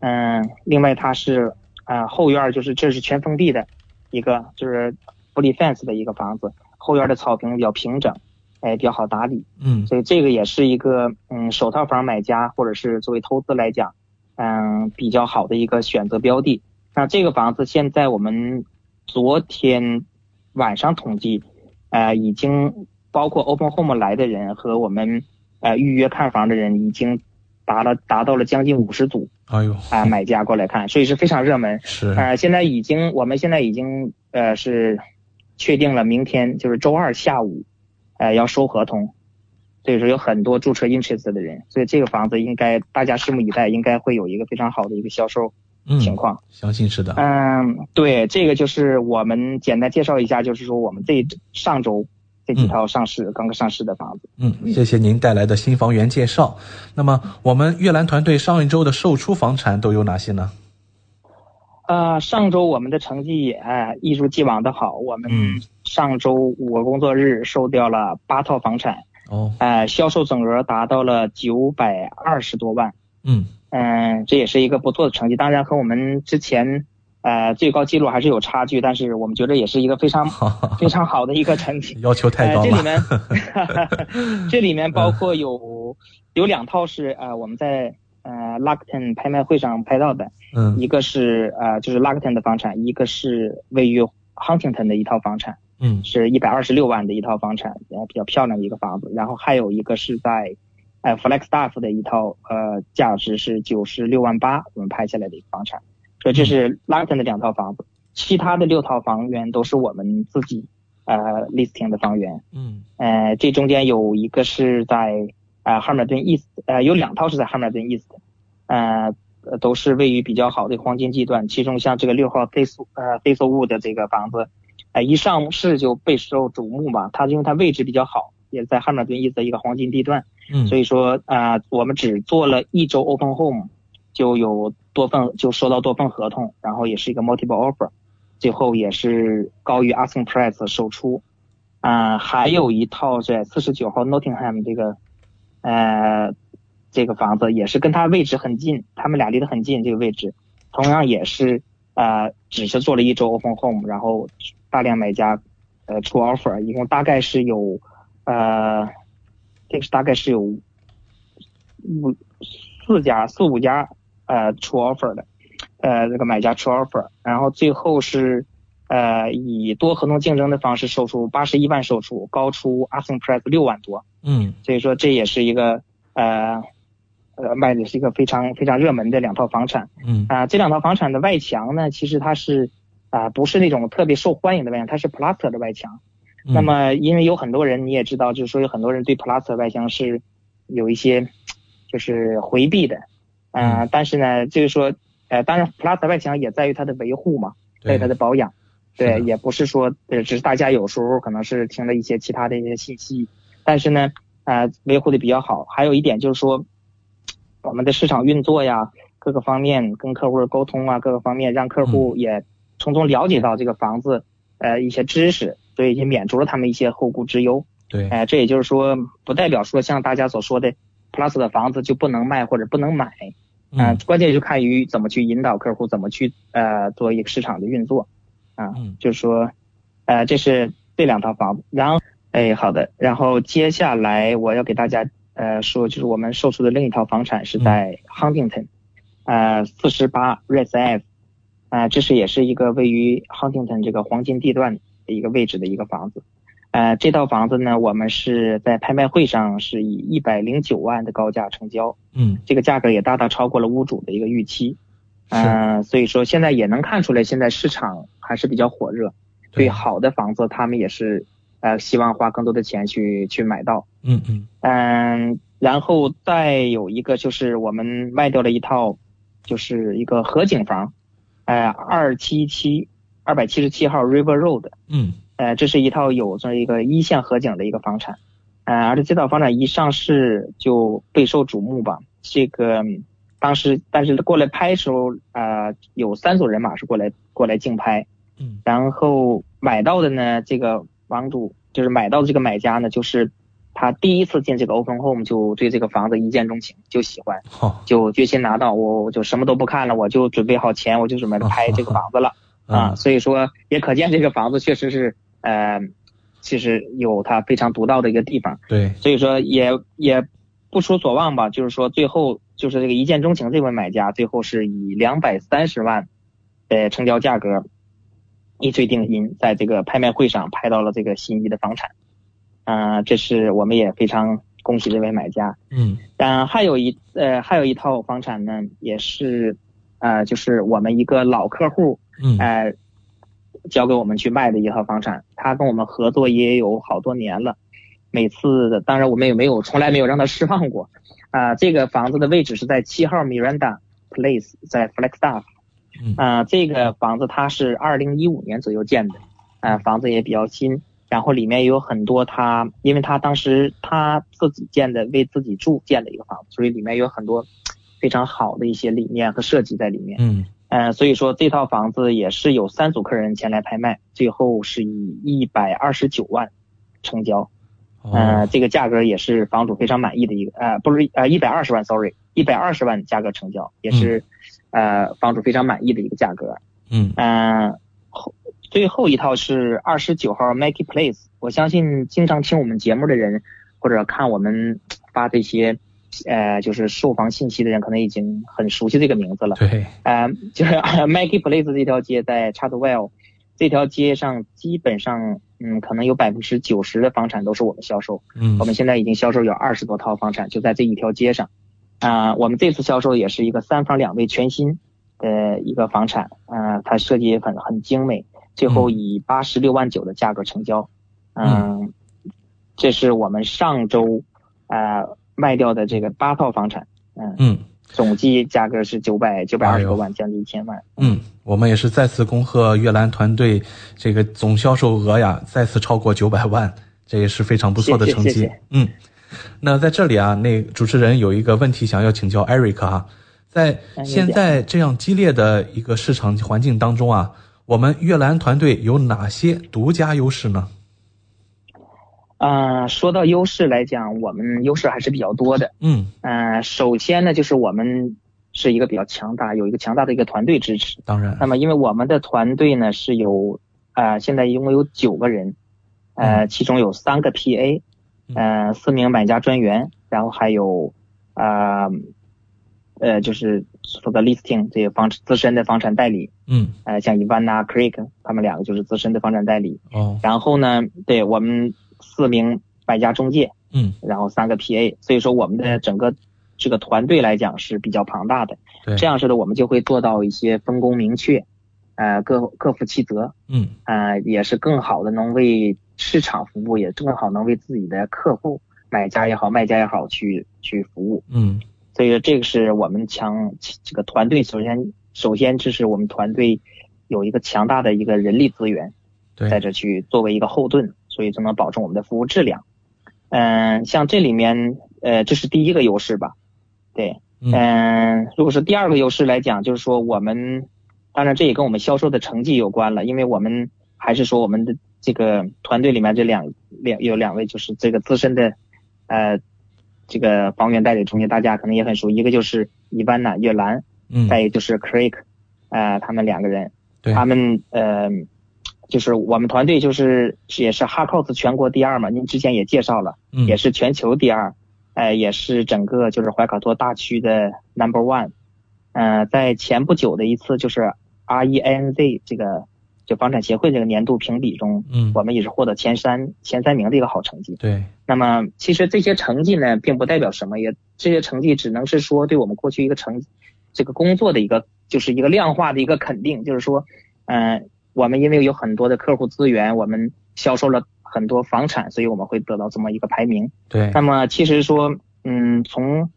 嗯，另外它是啊、呃后院儿就是这是全封闭的一个就是玻璃 fence 的一个房子，后院的草坪比较平整，哎，比较好打理，嗯。所以这个也是一个嗯首套房买家或者是作为投资来讲，嗯比较好的一个选择标的。那这个房子现在我们昨天晚上统计，呃，已经包括 Open Home 来的人和我们呃预约看房的人已经达了达到了将近五十组哎呦啊、买家过来看，所以是非常热门。是呃，现在已经我们现在已经呃是确定了明天就是周二下午，呃要收合同，所以说有很多注册 interest 的人，所以这个房子应该大家拭目以待，应该会有一个非常好的一个销售嗯情况。相信是的。嗯，对，这个就是我们简单介绍一下，就是说我们这上周这几套上市、刚刚上市的房子。嗯，谢谢您带来的新房源介绍。那么我们悦兰团队上一周的售出房产都有哪些呢？呃，上周我们的成绩也一如既往的好，我们嗯上周五个工作日售掉了八套房产，哦，呃，销售总额达到了九百二十多万，嗯。嗯，这也是一个不错的成绩。当然和我们之前呃最高记录还是有差距，但是我们觉得也是一个非常 非常好的一个成绩。要求太高呃、这里。面 这里面包括有 有两套是呃我们在呃 Luckton 拍卖会上拍到的，嗯。一个是呃就是 Luckton 的房产，一个是位于 Huntington 的一套房产，嗯是一百二十六万的一套房产，呃比较漂亮的一个房子。然后还有一个是在呃 Flagstaff 的一套呃价值是九十六万八，我们拍下来的一个房产。所以这是 Lockton 的两套房子，其他的六套房源都是我们自己呃 listing 的房源。嗯呃，这中间有一个是在呃汉密尔顿 East，呃有两套是在汉密尔顿 East，呃呃都是位于比较好的黄金地段。其中像这个六号 Face 呃 Facewood 的这个房子，呃一上市就备受瞩目吧。它因为它位置比较好，也在汉密尔顿 East 的一个黄金地段，嗯，所以说啊、呃我们只做了一周 Open Home，就有多份就收到多份合同，然后也是一个 Multiple Offer，最后也是高于 Asking Price 售出。啊、还有一套在四十九号 Nottingham 这个，呃，这个房子也是跟它位置很近，他们俩离得很近，这个位置，同样也是呃，只是做了一周 Open Home，然后大量买家呃出 offer，一共大概是有呃，这个是大概是有五四家四五家呃出 offer 的，呃这个买家出 offer，然后最后是呃以多合同竞争的方式售出，八十一万售出，高出 asking price 六万多，嗯所以说这也是一个呃呃卖的是一个非常非常热门的两套房产。嗯啊、这两套房产的外墙呢，其实它是啊、不是那种特别受欢迎的外墙，它是 plaster 的外墙。嗯那么因为有很多人你也知道，就是说有很多人对 plaster 外墙是有一些就是回避的，啊、嗯但是呢，就是说呃，当然 plaster 外墙也在于它的维护嘛，在于它的保养。对，也不是说呃，只是大家有时候可能是听了一些其他的一些信息，但是呢，呃，维护的比较好。还有一点就是说，我们的市场运作呀，各个方面跟客户的沟通啊，各个方面让客户也从中了解到这个房子呃一些知识，所以也免除了他们一些后顾之忧。对，呃，这也就是说，不代表说像大家所说的 Plus 的房子就不能卖或者不能买。啊、嗯关键就看于怎么去引导客户，怎么去呃做一个市场的运作。啊，嗯就是说，呃，这是这两套房子。然后，哎，好的。然后接下来我要给大家呃说，就是我们售出的另一套房产是在 Huntington，、呃，四十八 Res F，啊、这是也是一个位于 Huntington 这个黄金地段的一个位置的一个房子。呃，这套房子呢，我们是在拍卖会上是以一百零九万的高价成交，嗯这个价格也大大超过了屋主的一个预期。嗯、所以说现在也能看出来，现在市场还是比较火热，对好的房子，他们也是呃希望花更多的钱去去买到。嗯嗯嗯，然后再有一个就是我们卖掉了一套，就是一个河景房，呃，二七七二百七十七号 River Road，嗯。呃，这是一套有这一个一线河景的一个房产，呃，而且这套房产一上市就备受瞩目吧。这个嗯当时但是过来拍的时候，呃，有三组人马是过来过来竞拍，嗯。然后买到的呢，这个房主就是买到的这个买家呢，就是他第一次进这个 Open Home 就对这个房子一见钟情，就喜欢，就决心拿到，我我就什么都不看了，我就准备好钱，我就准备拍这个房子了。啊。嗯所以说也可见这个房子确实是呃，其实有它非常独到的一个地方。对。所以说也也不出所望吧，就是说最后就是这个一见钟情这位买家，最后是以两百三十万的成交价格一锤定音，在这个拍卖会上拍到了这个心仪的房产，啊、这是我们也非常恭喜这位买家。嗯但、还有一呃还有一套房产呢，也是呃就是我们一个老客户嗯呃交给我们去卖的一套房产，他跟我们合作也有好多年了，每次的当然我们也没有从来没有让他失望过。啊、这个房子的位置是在七号 Miranda Place，在 Flagstaff。嗯啊、这个房子它是二零一五年左右建的，啊、房子也比较新，然后里面也有很多他，因为他当时他自己建的，为自己住建的一个房子，所以里面有很多非常好的一些理念和设计在里面。嗯呃，所以说这套房子也是有三组客人前来拍卖，最后是以一百二十九万成交。呃，哦这个价格也是房主非常满意的一个，呃，不是呃一百二十万，sorry，一百二十万价格成交，也是、呃房主非常满意的一个价格。嗯最后一套是二十九号 Mackie Place，我相信经常听我们节目的人或者看我们发这些呃就是售房信息的人，可能已经很熟悉这个名字了。对呃，就是 Mackie Place 这条街在 Chartwell 这条街上，基本上嗯可能有百分之九十的房产都是我们销售。嗯我们现在已经销售有二十多套房产，就在这一条街上。啊、我们这次销售也是一个三房两卫全新的一个房产，啊，它设计也很很精美，最后以八十六万九的价格成交。嗯，这是我们上周呃卖掉的这个八套房产，嗯，嗯。总计价格是九百九百二十多万，将近一千万。嗯，我们也是再次恭贺越南团队这个总销售额呀，再次超过九百万，这也是非常不错的成绩。谢谢。谢谢嗯，那在这里啊，那主持人有一个问题想要请教 Eric 啊，在哎现在这样激烈的一个市场环境当中啊，我们悦兰团队有哪些独家优势呢？啊、说到优势来讲，我们优势还是比较多的。嗯呃，首先呢，就是我们是一个比较强大，有一个强大的一个团队支持。当然那么，因为我们的团队呢是有，呃，现在一共有九个人，呃，其中有三个 PA，呃，四名买家专员，然后还有，呃，呃，就是负责 listing 这些房资深的房产代理，嗯呃，像 Ivana Craig 他们两个就是资深的房产代理。哦然后呢，对我们四名买家中介，嗯然后三个 PA，所以说我们的整个这个团队来讲是比较庞大的。对这样式的我们就会做到一些分工明确，呃，各各负其责，嗯呃，也是更好的能为市场服务，也更好能为自己的客户，买家也好，卖家也好去去服务。嗯所以说这个是我们强这个团队首先首先这是我们团队有一个强大的一个人力资源，在这去作为一个后盾，所以就能保证我们的服务质量。嗯、像这里面呃这是第一个优势吧，对，嗯、如果是第二个优势来讲，就是说我们当然这也跟我们销售的成绩有关了，因为我们还是说我们的这个团队里面这两两有两位就是这个资深的呃这个房源代理中介，大家可能也很熟，一个就是伊万娜月兰，嗯。再一个就是 Craig，呃，他们两个人，对。他们呃，就是我们团队就是也是 h a r c o s 全国第二嘛，您之前也介绍了，嗯。也是全球第二，呃，也是整个就是怀卡托大区的 Number One，呃，在前不久的一次就是 RENZ 这个就房产协会这个年度评比中，嗯我们也是获得前三前三名的一个好成绩。对那么其实这些成绩呢，并不代表什么，也这些成绩只能是说对我们过去一个成这个工作的一个就是一个量化的一个肯定，就是说，嗯，我们因为有很多的客户资源，我们销售了很多房产，所以我们会得到这么一个排名。对。那么其实说，嗯，从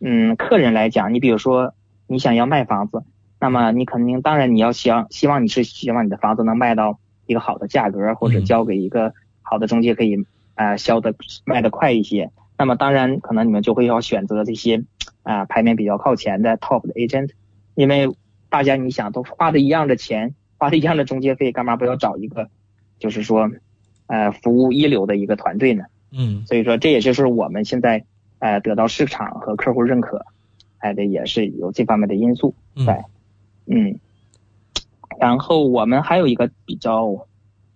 嗯客人来讲，你比如说你想要卖房子，那么你肯定当然你要希望希望你是希望你的房子能卖到一个好的价格，或者交给一个好的中介可以啊销的卖的快一些。那么当然可能你们就会要选择这些啊排名比较靠前的 top 的 agent，因为大家你想都花的一样的钱，花的一样的中介费，干嘛不要找一个就是说呃服务一流的一个团队呢？嗯，所以说这也就是我们现在呃得到市场和客户认可，哎这也是有这方面的因素在，嗯，然后我们还有一个比较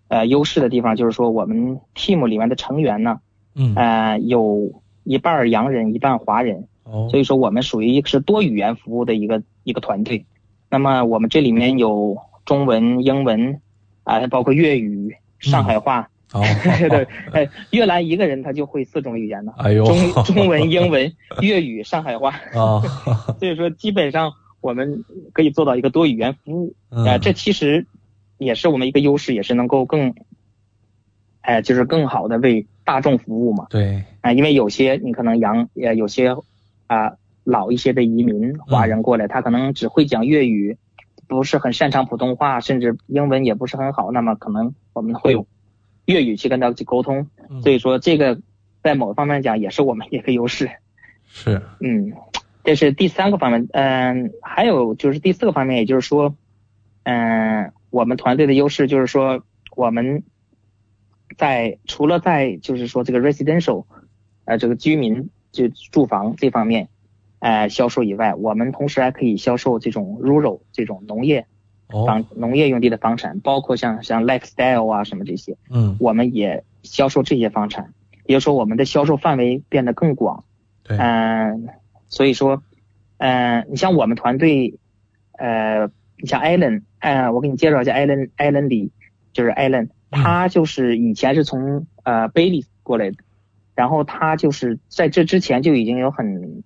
呃优势的地方就是说我们 team 里面的成员呢。嗯，呃，有一半洋人，一半华人，哦，所以说我们属于一个是多语言服务的一个一个团队。那么我们这里面有中文、英文，啊，包括粤语、上海话，哦，对，哎，越南一个人他就会四种语言呢，哎呦，中 中文、英文、粤语、上海话，啊，所以说基本上我们可以做到一个多语言服务，啊，这其实也是我们一个优势，也是能够更。哎，就是更好的为大众服务嘛。对。啊，因为有些你可能洋呃有些啊老一些的移民华人过来，他可能只会讲粤语，不是很擅长普通话，甚至英文也不是很好。那么可能我们会用粤语去跟他去沟通。所以说这个在某方面讲也是我们一个优势。是。嗯，这是第三个方面。嗯，还有就是第四个方面，也就是说，嗯，我们团队的优势就是说我们。在除了在就是说这个 residential，呃，这个居民就住房这方面，呃，销售以外，我们同时还可以销售这种 rural 这种农业房农业用地的房产，包括像像 lifestyle 啊什么这些，嗯，我们也销售这些房产，也就是说我们的销售范围变得更广，对，嗯，所以说，嗯，你像我们团队，呃，你像 Allen，呃，我给你介绍一下 Allen，Allen 里就是 Allen。他就是以前是从呃 Bailey 过来的，然后他就是在这之前就已经有很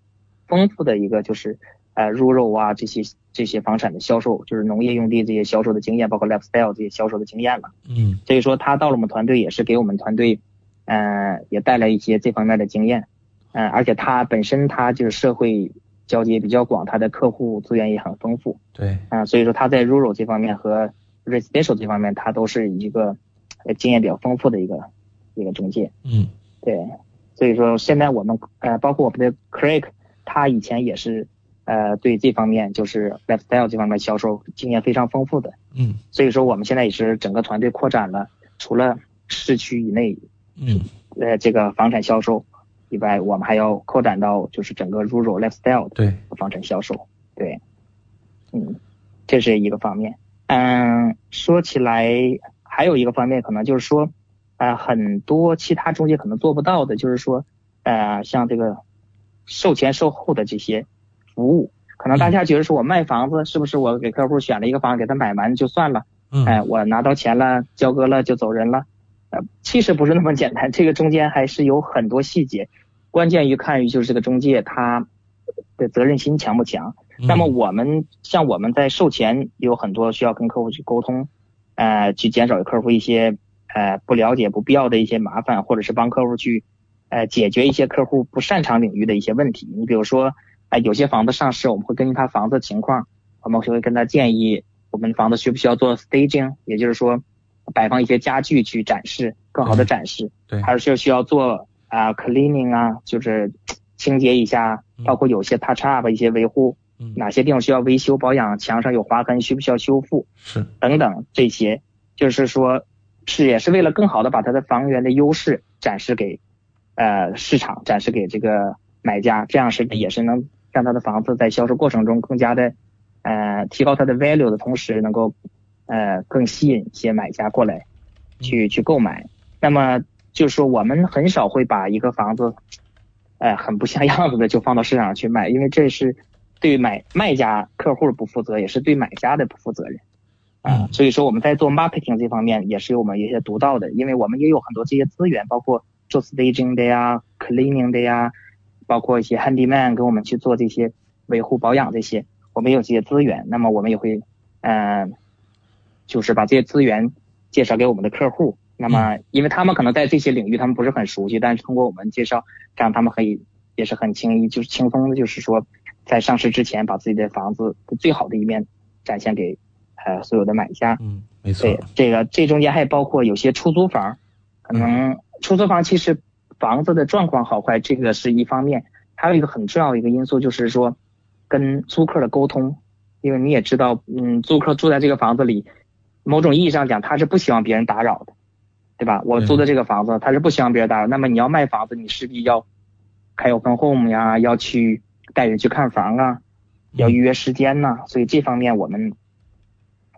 丰富的一个就是呃入肉啊这些这些房产的销售，就是农业用地这些销售的经验，包括 lifestyle 这些销售的经验了。嗯，所以说他到了我们团队也是给我们团队呃也带来一些这方面的经验，嗯，而且他本身他就是社会交接比较广，他的客户资源也很丰富。对，啊，所以说他在 rural 这方面和 residential 这方面他都是一个。呃，经验比较丰富的一个一个中介，嗯，对，所以说现在我们呃，包括我们的 Craig，他以前也是呃，对这方面就是 lifestyle 这方面销售经验非常丰富的，嗯，所以说我们现在也是整个团队扩展了，除了市区以内，嗯，呃，这个房产销售以外，我们还要扩展到就是整个 rural lifestyle 的房产销售，对，嗯，这是一个方面，嗯，说起来。还有一个方面，可能就是说，呃，很多其他中介可能做不到的，就是说，呃，像这个售前售后的这些服务，可能大家觉得说我卖房子是不是我给客户选了一个房，给他买完就算了？嗯。哎，我拿到钱了，交割了就走人了？呃，其实不是那么简单，这个中间还是有很多细节，关键于看于就是这个中介他的责任心强不强。那么我们像我们在售前有很多需要跟客户去沟通。呃，去减少客户一些呃不了解、不必要的一些麻烦，或者是帮客户去呃解决一些客户不擅长领域的一些问题。你比如说，哎，有些房子上市，我们会根据他房子情况，我们会跟他建议，我们房子需不需要做 staging，也就是说摆放一些家具去展示，更好的展示。对。还是需要需要做啊 cleaning 啊，就是清洁一下，包括有些 touch up 一些维护。哪些地方需要维修保养？墙上有划痕，需不需要修复？是等等这些，就是说，是也是为了更好的把它的房源的优势展示给呃市场，展示给这个买家，这样是也是能让他的房子在销售过程中更加的呃提高它的 value 的同时，能够呃更吸引一些买家过来去去购买。那么就是说，我们很少会把一个房子呃很不像样子的就放到市场上去卖，因为这是。对买卖家客户不负责，也是对买家的不负责任啊。所以说我们在做 marketing 这方面也是有我们一些独到的，因为我们也有很多这些资源，包括做 staging 的呀、cleaning 的呀，包括一些 handyman 跟我们去做这些维护保养这些，我们有这些资源，那么我们也会，嗯、就是把这些资源介绍给我们的客户。那么，因为他们可能在这些领域他们不是很熟悉，但是通过我们介绍，这样他们可以也是很轻易，就是轻松的，就是说，在上市之前把自己的房子的最好的一面展现给呃所有的买家。嗯，没。错对，，这个这中间还包括有些出租房，可能出租房其实房子的状况好坏，这个是一方面，还有一个很重要的一个因素就是说，跟租客的沟通，因为你也知道，嗯，租客住在这个房子里，某种意义上讲，他是不希望别人打扰的，对吧？我租的这个房子，他是不希望别人打扰。那么你要卖房子，你势必要开 open home 呀，要去带人去看房啊，要预约时间呐、所以这方面我们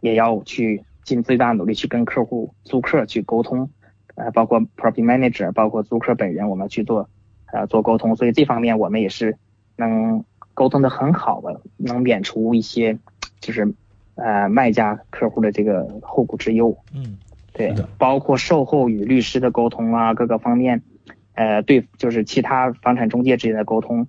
也要去尽最大努力去跟客户、租客去沟通，呃，包括 property manager，包括租客本人，我们去做呃做沟通。所以这方面我们也是能沟通的很好的，能免除一些就是呃卖家客户的这个后顾之忧。嗯，对，包括售后与律师的沟通啊，各个方面，呃，对，就是其他房产中介之间的沟通，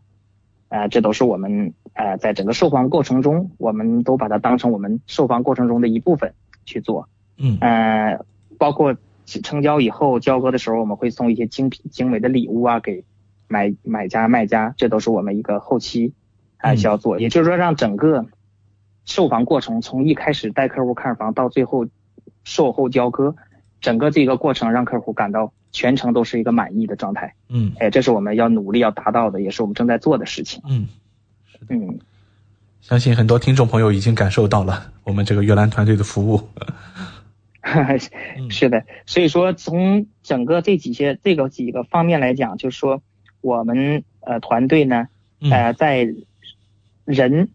呃，这都是我们呃在整个售房过程中，我们都把它当成我们售房过程中的一部分去做。嗯。呃，包括成交以后交割的时候，我们会送一些精品精美的礼物啊给买买家卖家，这都是我们一个后期啊、嗯。需要做，也就是说让整个售房过程从一开始带客户看房到最后售后交割，整个这个过程让客户感到全程都是一个满意的状态。嗯哎，这是我们要努力要达到的，也是我们正在做的事情。嗯，嗯，相信很多听众朋友已经感受到了我们这个阅览团队的服务。是的，所以说从整个这几些这个几个方面来讲，就是说我们呃团队呢，嗯呃在人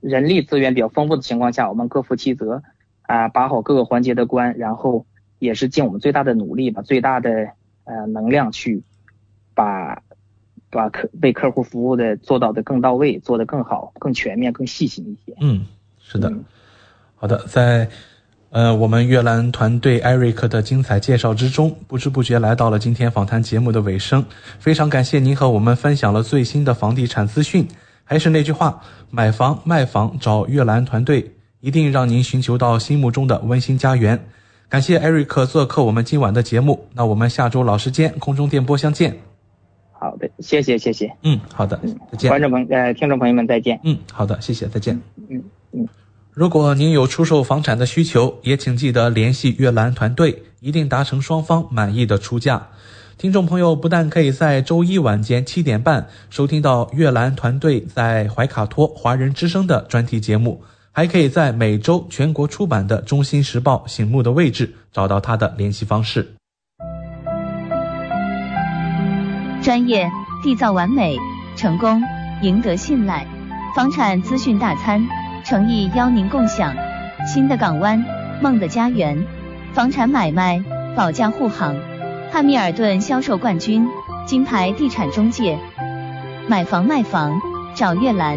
人力资源比较丰富的情况下，我们各负其责啊、把好各个环节的关，然后也是尽我们最大的努力，把最大的呃能量去把把客为客户服务的做到的更到位，做得更好、更全面、更细心一些。嗯，是的嗯。好的，在呃我们阅览团队艾瑞克的精彩介绍之中，不知不觉来到了今天访谈节目的尾声。非常感谢您和我们分享了最新的房地产资讯。还是那句话，买房卖房找阅览团队，一定让您寻求到心目中的温馨家园。感谢艾瑞克做客我们今晚的节目，那我们下周老时间空中电波相见。好的，谢谢谢谢，嗯，好的，再见。观众朋呃听众朋友们再见。嗯，好的，谢谢，再见。嗯嗯。如果您有出售房产的需求，也请记得联系阅览团队，一定达成双方满意的出价。听众朋友不但可以在周一晚间七点半收听到阅览团队在怀卡托华人之声的专题节目，还可以在每周全国出版的《中新时报》醒目的位置找到他的联系方式。专业、缔造完美、成功、赢得信赖，房产资讯大餐，诚意邀您共享。新的港湾，梦的家园，房产买卖保驾护航，汉密尔顿销售冠军，金牌地产中介，买房卖房找月兰。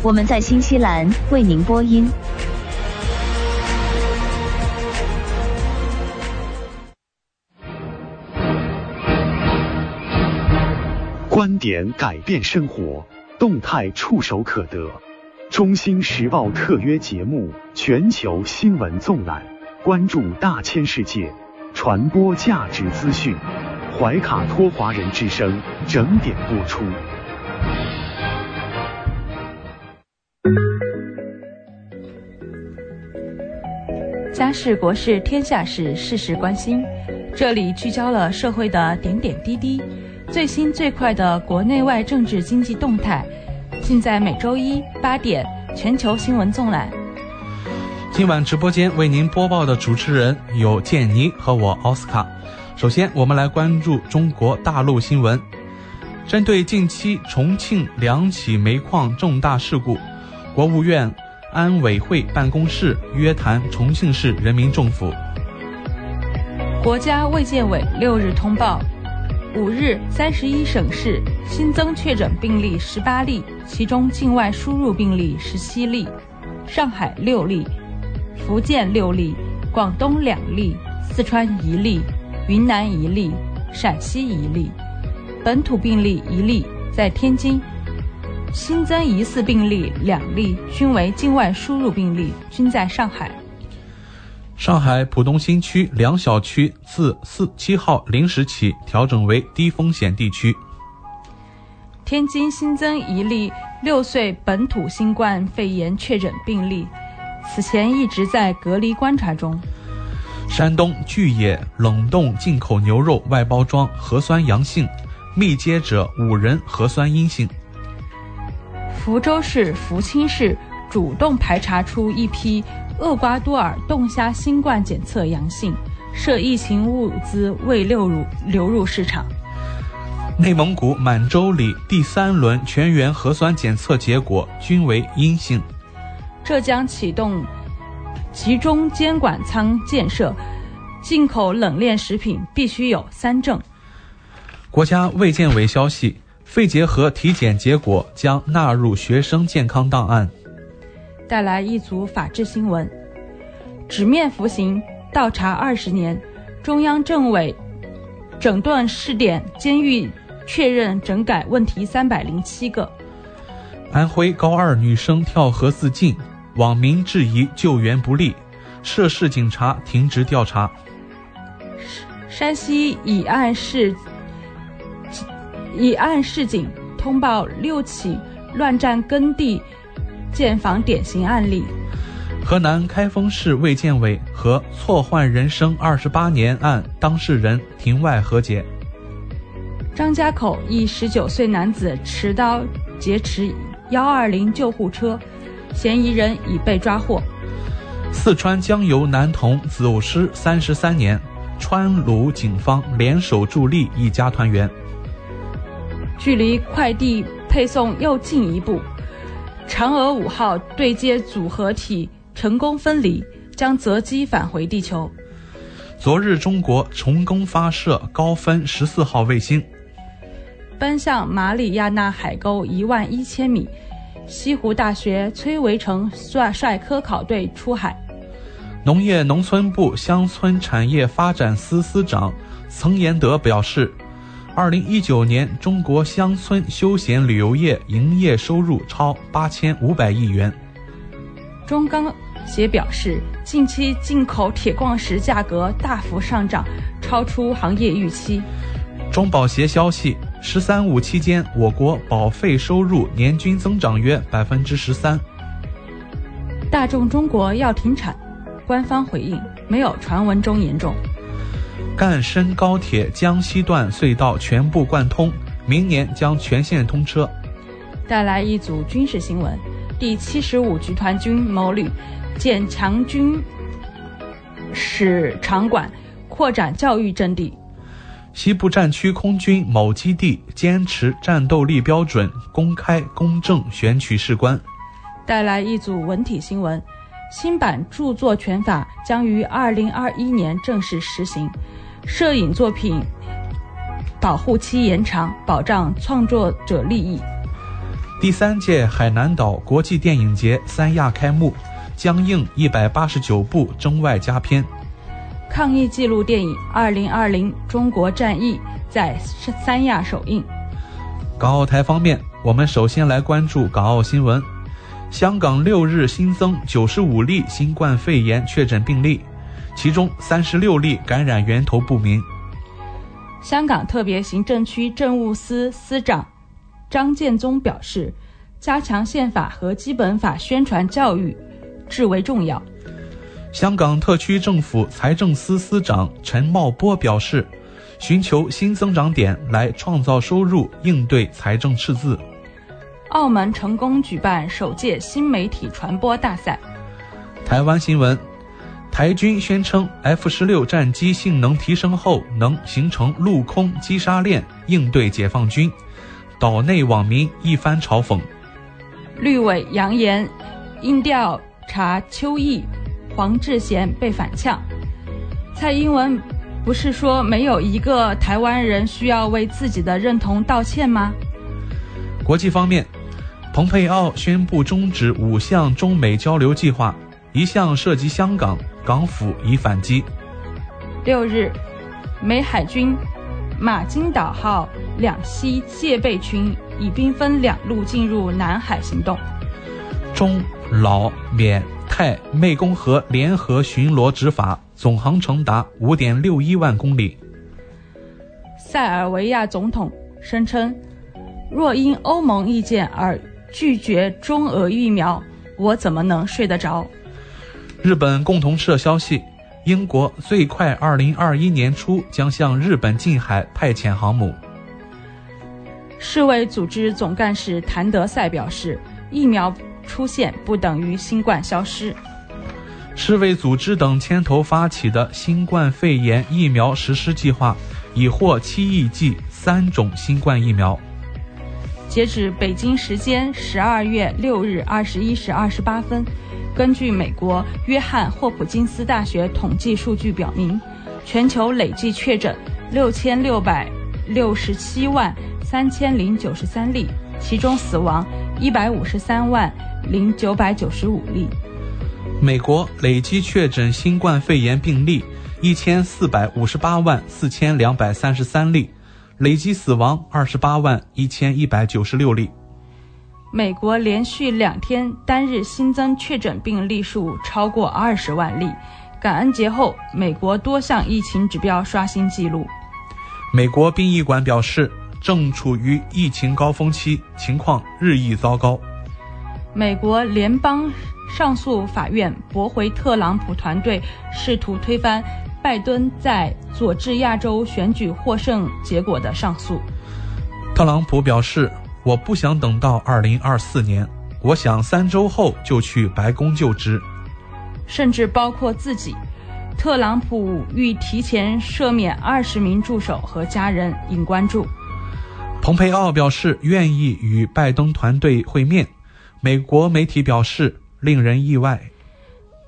我们在新西兰为您播音。观点改变生活，动态触手可得。中新时报特约节目，全球新闻纵览，关注大千世界，传播价值资讯。怀卡托华人之声整点播出。家事国事天下事，事事关心。这里聚焦了社会的点点滴滴，最新最快的国内外政治经济动态，尽在每周一八点全球新闻纵览。今晚直播间为您播报的主持人有建妮和我奥斯卡。首先，我们来关注中国大陆新闻。针对近期重庆两起煤矿重大事故，国务院安委会办公室约谈重庆市人民政府。国家卫健委六日通报，五日三十一省市新增确诊病例十八例，其中境外输入病例十七例，上海六例，福建六例，广东两例，四川一例，云南一例，陕西一例。本土病例一例在天津，新增疑似病例两例，均为境外输入病例，均在上海。上海浦东新区两小区自四七号零时起调整为低风险地区。天津新增一例六岁本土新冠肺炎确诊病例，此前一直在隔离观察中。山东巨野冷冻进口牛肉外包装核酸阳性。密接者五人核酸阴性。福州市福清市主动排查出一批厄瓜多尔冻虾新冠检测阳性，涉疫情物资未流入流入市场。内蒙古满洲里第三轮全员核酸检测结果均为阴性。浙江启动集中监管仓建设，进口冷链食品必须有三证。国家卫健委消息，肺结核体检结果将纳入学生健康档案。带来一组法治新闻：纸面服刑倒查二十年，中央政委整顿试点监狱，确认整改问题三百零七个。安徽高二女生跳河自尽，网民质疑救援不力，涉事警察停职调查。山西乙安市。以案示警，通报六起乱占耕地建房典型案例。河南开封市卫健委和错换人生二十八年案当事人庭外和解。张家口一十九岁男子持刀劫持幺二零救护车，嫌疑人已被抓获。四川江油男童走失三十三年，川鲁警方联手助力一家团圆。距离快递配送又进一步，嫦娥五号对接组合体成功分离，将择机返回地球。昨日，中国成功发射高分十四号卫星，奔向马里亚纳海沟一万一千米。西湖大学崔维成率率科考队出海。农业农村部乡村产业发展司司长曾延德表示。二零一九年，中国乡村休闲旅游业营业收入超八千五百亿元。中钢协表示，近期进口铁矿石价格大幅上涨，超出行业预期。中保协消息，“十三五”期间，我国保费收入年均增长约百分之十三。大众中国要停产，官方回应没有传闻中严重。赣深高铁江西段隧道全部贯通，明年将全线通车。带来一组军事新闻：第七十五集团军某旅建强军使场馆，扩展教育阵地。西部战区空军某基地坚持战斗力标准，公开公正选取士官。带来一组文体新闻：新版著作权法将于二零二一年正式实行。摄影作品保护期延长，保障创作者利益。第三届海南岛国际电影节三亚开幕，将映一百八十九部中外佳片。抗疫纪录电影《二零二零中国战役》在三亚首映。港澳台方面，我们首先来关注港澳新闻。香港六日新增九十五例新冠肺炎确诊病例。其中三十六例感染源头不明。香港特别行政区政务司司长张建宗表示，加强宪法和基本法宣传教育至为重要。香港特区政府财政司司长陈茂波表示，寻求新增长点来创造收入，应对财政赤字。澳门成功举办首届新媒体传播大赛。台湾新闻。台军宣称，F 十六战机性能提升后，能形成陆空击杀链，应对解放军。岛内网民一番嘲讽。绿委扬言，应调查邱毅、黄志贤被反呛。蔡英文不是说没有一个台湾人需要为自己的认同道歉吗？国际方面，蓬佩奥宣布终止五项中美交流计划，一项涉及香港，港府已反击。六日，美海军马金岛号两栖戒备群已兵分两路进入南海行动。中老缅泰湄公河联合巡逻执法，总航程达五点六一万公里。塞尔维亚总统声称，若因欧盟意见而拒绝中俄疫苗，我怎么能睡得着？日本共同社消息。英国最快二零二一年初将向日本近海派遣航母。世卫组织总干事谭德赛表示，疫苗出现不等于新冠消失。世卫组织等牵头发起的新冠肺炎疫苗实施计划，已获七亿剂三种新冠疫苗。截止北京时间十二月六日二十一时二十八分。根据美国约翰霍普金斯大学统计数据表明，全球累计确诊六千六百六十七万三千零九十三例，其中死亡一百五十三万零九百九十五例。美国累计确诊新冠肺炎病例一千四百五十八万四千两百三十三例，累计死亡二十八万一千一百九十六例。美国连续两天单日新增确诊病例数超过二十万例。感恩节后，美国多项疫情指标刷新纪录。美国殡仪馆表示，正处于疫情高峰期，情况日益糟糕。美国联邦上诉法院驳回特朗普团队试图推翻拜登在佐治亚州选举获胜结果的上诉。特朗普表示。我不想等到二零二四年，我想三周后就去白宫就职。甚至包括自己，特朗普欲提前赦免二十名助手和家人，引关注。蓬佩奥表示愿意与拜登团队会面，美国媒体表示令人意外。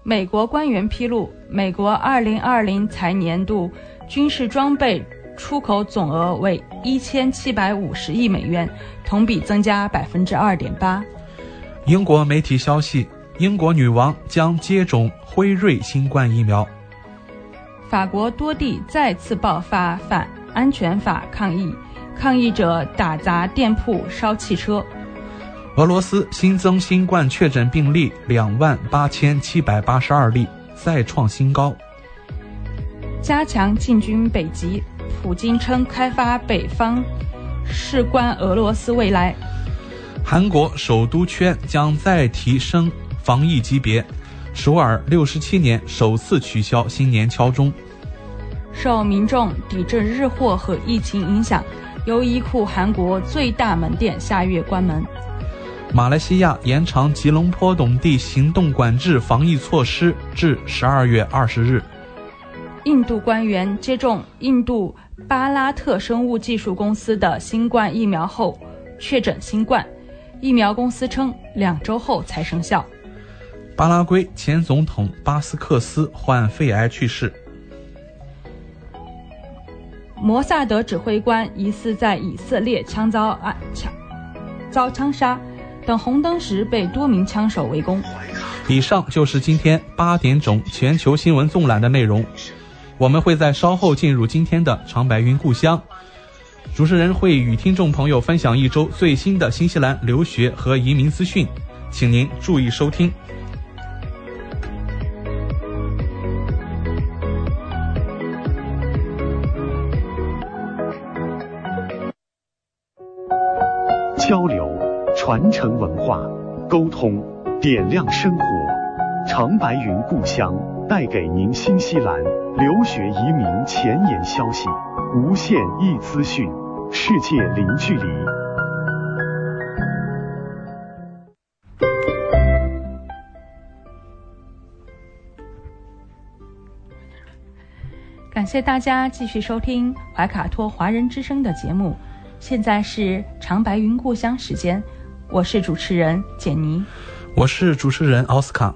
美国官员披露，美国二零二零财年度军事装备。出口总额为一千七百五十亿美元，同比增加百分之二点八。英国媒体消息，英国女王将接种辉瑞新冠疫苗。法国多地再次爆发反安全法抗议，抗议者打砸店铺、烧汽车。俄罗斯新增新冠确诊病例两万八千七百八十二例，再创新高。加强进军北极。普京称开发北方事关俄罗斯未来。韩国首都圈将再提升防疫级别，首尔六十七年首次取消新年敲钟。受民众抵制日货和疫情影响，优衣库韩国最大门店下月关门。马来西亚延长吉隆坡等地行动管制防疫措施至十二月二十日。印度官员接种印度巴拉特生物技术公司的新冠疫苗后确诊新冠，疫苗公司称两周后才生效。巴拉圭前总统巴斯克斯患肺癌去世。摩萨德指挥官疑似在以色列枪遭暗枪遭枪杀，等红灯时被多名枪手围攻。以上就是今天八点整全球新闻纵览的内容。我们会在稍后进入今天的长白云故乡，主持人会与听众朋友分享一周最新的新西兰留学和移民资讯，请您注意收听。交流、传承文化、沟通、点亮生活，长白云故乡带给您新西兰。留学移民前沿消息，无限易资讯，世界零距离。感谢大家继续收听怀卡托华人之声的节目。现在是长白云故乡时间，我是主持人简妮，我是主持人奥斯卡。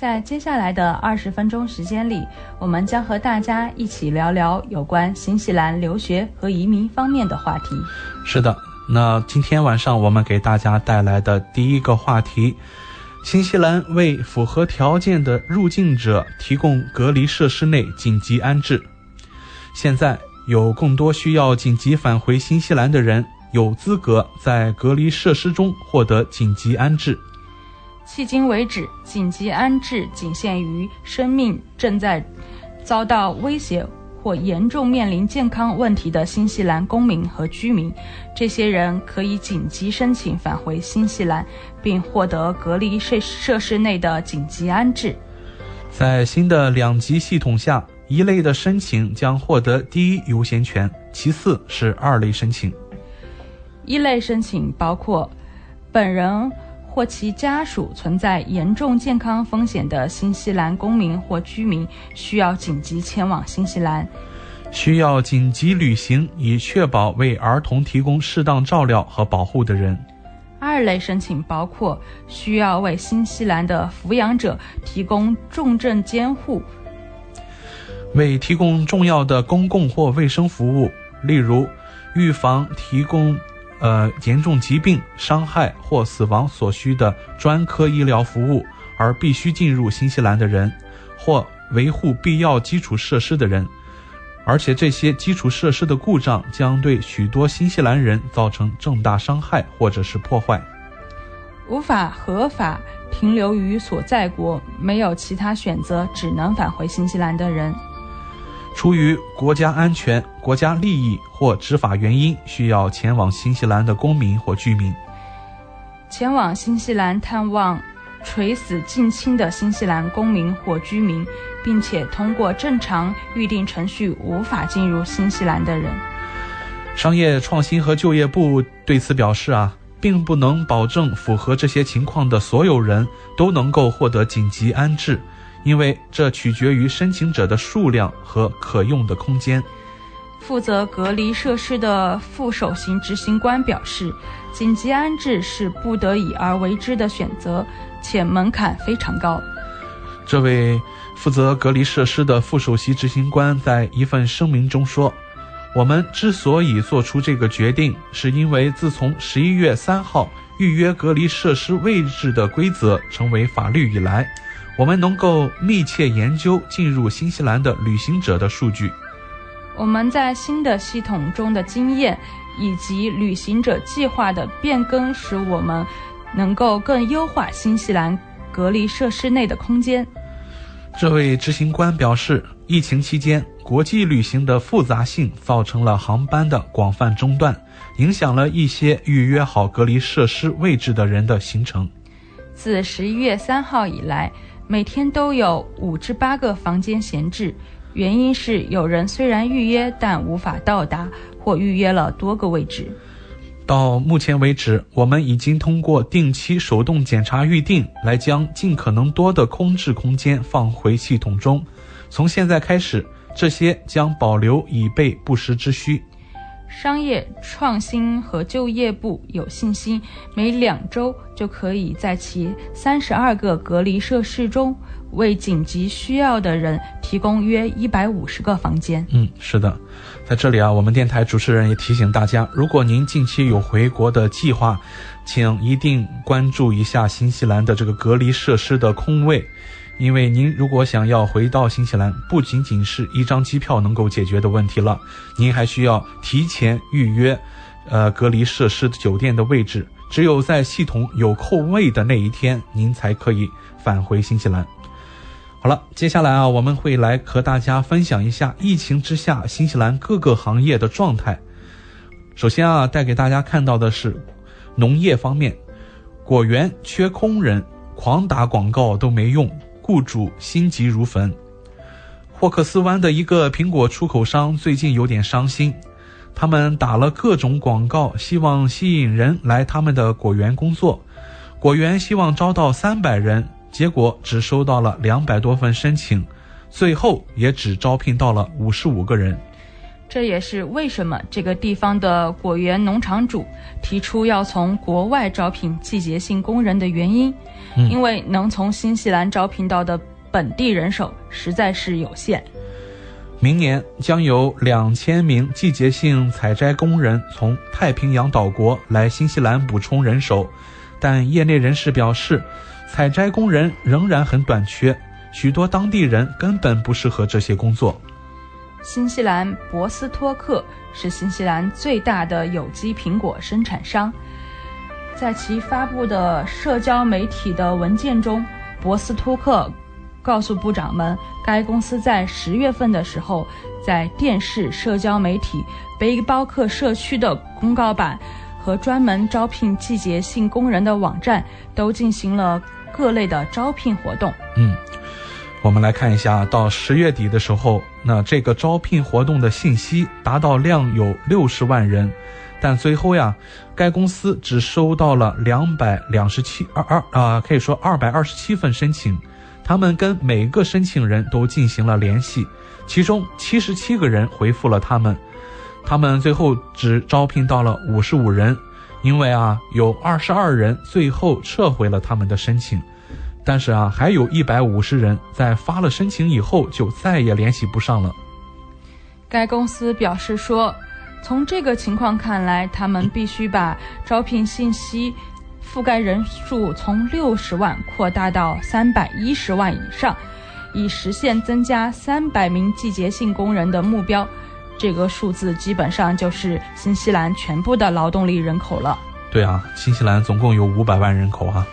在接下来的二十分钟时间里，我们将和大家一起聊聊有关新西兰留学和移民方面的话题。是的，那今天晚上我们给大家带来的第一个话题：新西兰为符合条件的入境者提供隔离设施内紧急安置。现在。有更多需要紧急返回新西兰的人有资格在隔离设施中获得紧急安置。迄今为止，紧急安置仅限于生命正在遭到威胁或严重面临健康问题的新西兰公民和居民。这些人可以紧急申请返回新西兰，并获得隔离设设施内的紧急安置。在新的两级系统下。一类的申请将获得第一优先权，其次是二类申请。一类申请包括本人或其家属存在严重健康风险的新西兰公民或居民，需要紧急前往新西兰；需要紧急旅行以确保为儿童提供适当照料和保护的人。二类申请包括需要为新西兰的抚养者提供重症监护。为提供重要的公共或卫生服务，例如预防、提供呃严重疾病、伤害或死亡所需的专科医疗服务而必须进入新西兰的人，或维护必要基础设施的人，而且这些基础设施的故障将对许多新西兰人造成重大伤害或者是破坏。无法合法停留于所在国，没有其他选择，只能返回新西兰的人。出于国家安全、国家利益或执法原因，需要前往新西兰的公民或居民，前往新西兰探望垂死近亲的新西兰公民或居民，并且通过正常预定程序无法进入新西兰的人。商业创新和就业部对此表示啊，并不能保证符合这些情况的所有人都能够获得紧急安置。因为这取决于申请者的数量和可用的空间。负责隔离设施的副首席执行官表示，紧急安置是不得已而为之的选择，且门槛非常高。这位负责隔离设施的副首席执行官在一份声明中说：“我们之所以做出这个决定，是因为自从十一月三号预约隔离设施位置的规则成为法律以来。”我们能够密切研究进入新西兰的旅行者的数据。我们在新的系统中的经验以及旅行者计划的变更，使我们能够更优化新西兰隔离设施内的空间。这位执行官表示，疫情期间国际旅行的复杂性造成了航班的广泛中断，影响了一些预约好隔离设施位置的人的行程。自十一月三号以来。每天都有五至八个房间闲置，原因是有人虽然预约，但无法到达，或预约了多个位置。到目前为止，我们已经通过定期手动检查预订，来将尽可能多的空置空间放回系统中。从现在开始，这些将保留以备不时之需。商业创新和就业部有信心，每两周就可以在其三十二个隔离设施中，为紧急需要的人提供约一百五十个房间。嗯，是的，在这里啊，我们电台主持人也提醒大家，如果您近期有回国的计划，请一定关注一下新西兰的这个隔离设施的空位。因为您如果想要回到新西兰，不仅仅是一张机票能够解决的问题了，您还需要提前预约，呃，隔离设施酒店的位置。只有在系统有空位的那一天，您才可以返回新西兰。好了，接下来啊，我们会来和大家分享一下疫情之下新西兰各个行业的状态。首先啊，带给大家看到的是农业方面，果园缺工人，狂打广告都没用。雇主心急如焚。霍克斯湾的一个苹果出口商最近有点伤心，他们打了各种广告，希望吸引人来他们的果园工作。果园希望招到三百人，结果只收到了两百多份申请，最后也只招聘到了五十五个人。这也是为什么这个地方的果园农场主提出要从国外招聘季节性工人的原因，嗯因为能从新西兰招聘到的本地人手实在是有限。明年将有两千名季节性采摘工人从太平洋岛国来新西兰补充人手，但业内人士表示，采摘工人仍然很短缺，许多当地人根本不适合这些工作。新西兰博斯托克是新西兰最大的有机苹果生产商，在其发布的社交媒体的文件中，博斯托克告诉部长们，该公司在十月份的时候，在电视、社交媒体、背包客社区的公告板和专门招聘季节性工人的网站都进行了各类的招聘活动。嗯，我们来看一下，到十月底的时候，那这个招聘活动的信息达到量有六十万人，但最后呀，该公司只收到了两百两十七二二啊，可以说二百二十七份申请。他们跟每个申请人都进行了联系，其中七十七个人回复了他们，他们最后只招聘到了五十五人，因为啊，有二十二人最后撤回了他们的申请。但是啊，还有一百五十人在发了申请以后就再也联系不上了。该公司表示说，从这个情况看来，他们必须把招聘信息覆盖人数从六十万扩大到三百一十万以上，以实现增加三百名季节性工人的目标。这个数字基本上就是新西兰全部的劳动力人口了。对啊，新西兰总共有五百万人口啊。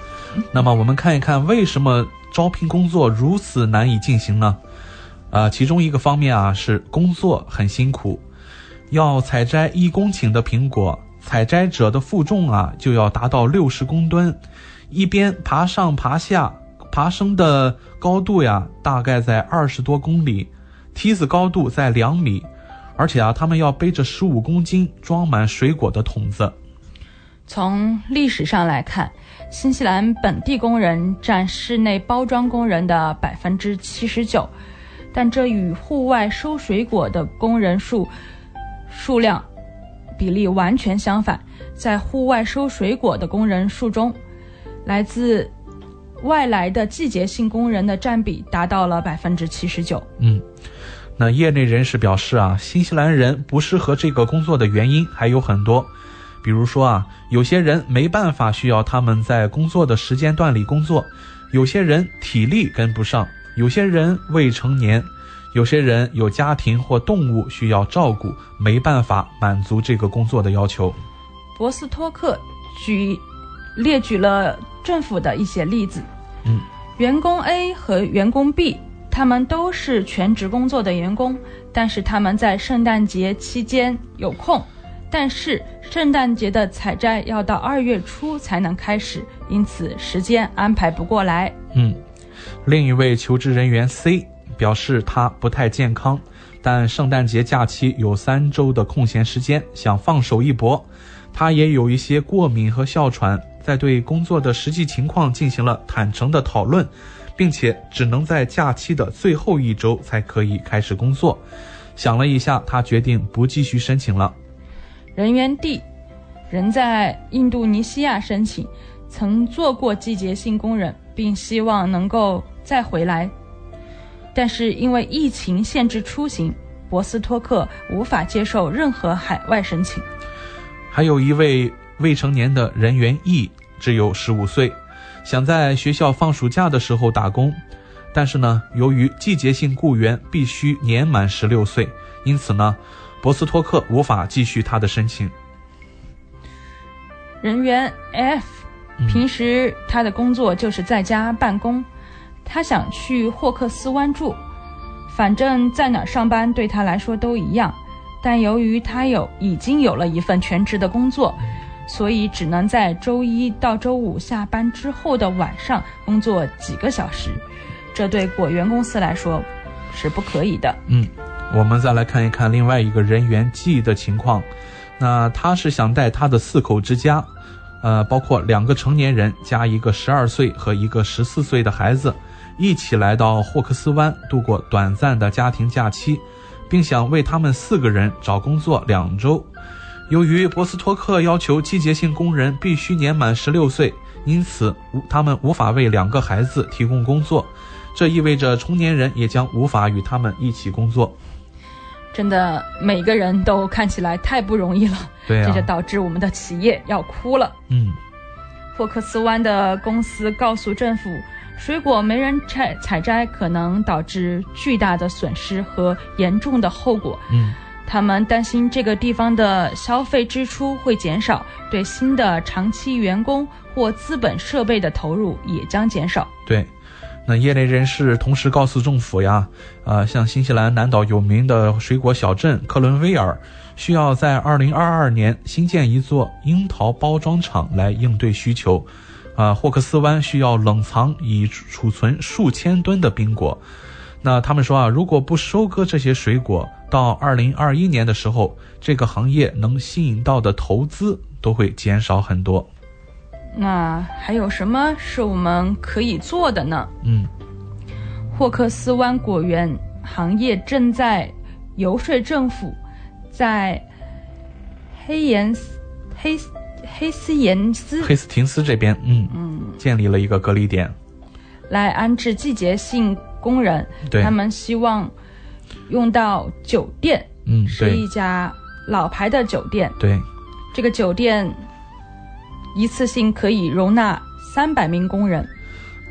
那么我们看一看，为什么招聘工作如此难以进行呢？啊，其中一个方面啊是工作很辛苦，要采摘一公顷的苹果，采摘者的负重啊就要达到六十公吨，一边爬上爬下，爬升的高度呀大概在二十多公里，梯子高度在两米，而且啊他们要背着十五公斤装满水果的桶子。从历史上来看，新西兰本地工人占室内包装工人的百分之七十九，但这与户外收水果的工人数数量比例完全相反。在户外收水果的工人数中，来自外来的季节性工人的占比达到了百分之七十九。嗯，那业内人士表示啊，新西兰人不适合这个工作的原因还有很多。比如说啊，有些人没办法，需要他们在工作的时间段里工作；有些人体力跟不上；有些人未成年；有些人有家庭或动物需要照顾，没办法满足这个工作的要求。博斯托克举列举了政府的一些例子，嗯，员工 A 和员工 B，他们都是全职工作的员工，但是他们在圣诞节期间有空。但是圣诞节的采摘要到二月初才能开始，因此时间安排不过来。嗯，另一位求职人员 C 表示他不太健康，但圣诞节假期有三周的空闲时间，想放手一搏。他也有一些过敏和哮喘，在对工作的实际情况进行了坦诚的讨论，并且只能在假期的最后一周才可以开始工作。想了一下，他决定不继续申请了。人员 D，人在印度尼西亚申请，曾做过季节性工人，并希望能够再回来，但是因为疫情限制出行，博斯托克无法接受任何海外申请。还有一位未成年的人员 E，只有十五岁，想在学校放暑假的时候打工，但是呢，由于季节性雇员必须年满十六岁，因此呢。博斯托克无法继续他的申请。人员 F，平时他的工作就是在家办公，他想去霍克斯湾住，反正在哪儿上班对他来说都一样。但由于他有已经有了一份全职的工作，所以只能在周一到周五下班之后的晚上工作几个小时，这对果园公司来说是不可以的。嗯。我们再来看一看另外一个人员 G 的情况，那他是想带他的四口之家，呃，包括两个成年人加一个十二岁和一个十四岁的孩子，一起来到霍克斯湾度过短暂的家庭假期，并想为他们四个人找工作两周。由于博斯托克要求季节性工人必须年满十六岁，因此无他们无法为两个孩子提供工作，这意味着成年人也将无法与他们一起工作。真的，每个人都看起来太不容易了，对啊这就导致我们的企业要哭了。嗯，霍克斯湾的公司告诉政府，水果没人采采摘，可能导致巨大的损失和严重的后果。嗯，他们担心这个地方的消费支出会减少，对新的长期员工或资本设备的投入也将减少。对。那业内人士同时告诉政府呀，呃，像新西兰南岛有名的水果小镇克伦威尔，需要在2022年新建一座樱桃包装厂来应对需求。啊、霍克斯湾需要冷藏以储存数千吨的冰果。那他们说啊，如果不收割这些水果，到2021年的时候，这个行业能吸引到的投资都会减少很多。那还有什么是我们可以做的呢？嗯，霍克斯湾果园行业正在游说政府，在黑岩斯黑黑斯岩斯黑斯廷斯这边，嗯嗯，建立了一个隔离点。来安置季节性工人，对。他们希望用到酒店，嗯，是一家老牌的酒店，对，这个酒店一次性可以容纳三百名工人。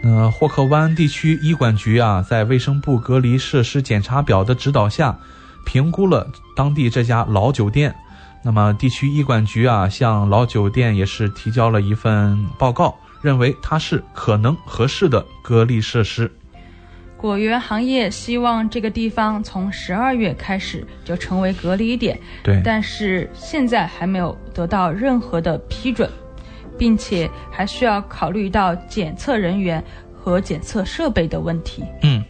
那，霍克湾地区医管局啊，在卫生部隔离设施检查表的指导下，评估了当地这家老酒店。那么，地区医管局啊，向老酒店也是提交了一份报告，认为它是可能合适的隔离设施。果园行业希望这个地方从十二月开始就成为隔离点，对但是现在还没有得到任何的批准，并且还需要考虑到检测人员和检测设备的问题。嗯，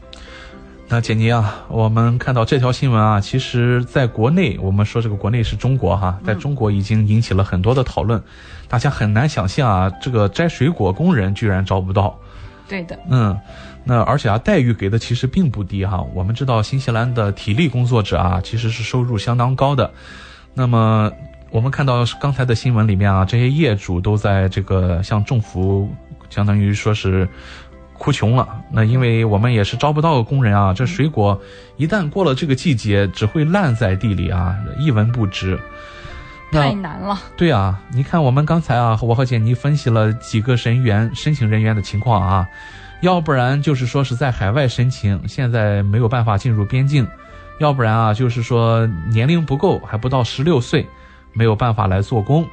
那简妮啊，我们看到这条新闻啊，其实在国内，我们说这个国内是中国哈，在中国已经引起了很多的讨论，大家很难想象啊，这个摘水果工人居然招不到。对的，嗯，那而且啊，待遇给的其实并不低哈。我们知道新西兰的体力工作者啊，其实是收入相当高的。那么我们看到刚才的新闻里面啊，这些业主都在这个向政府，相当于说是哭穷了。那因为我们也是招不到工人啊，这水果一旦过了这个季节，只会烂在地里啊，一文不值。太难了。对啊，你看我们刚才啊，我和简妮分析了几个人员申请人员的情况啊，要不然就是说是在海外申请，现在没有办法进入边境；要不然啊，就是说年龄不够，还不到十六岁，没有办法来做工。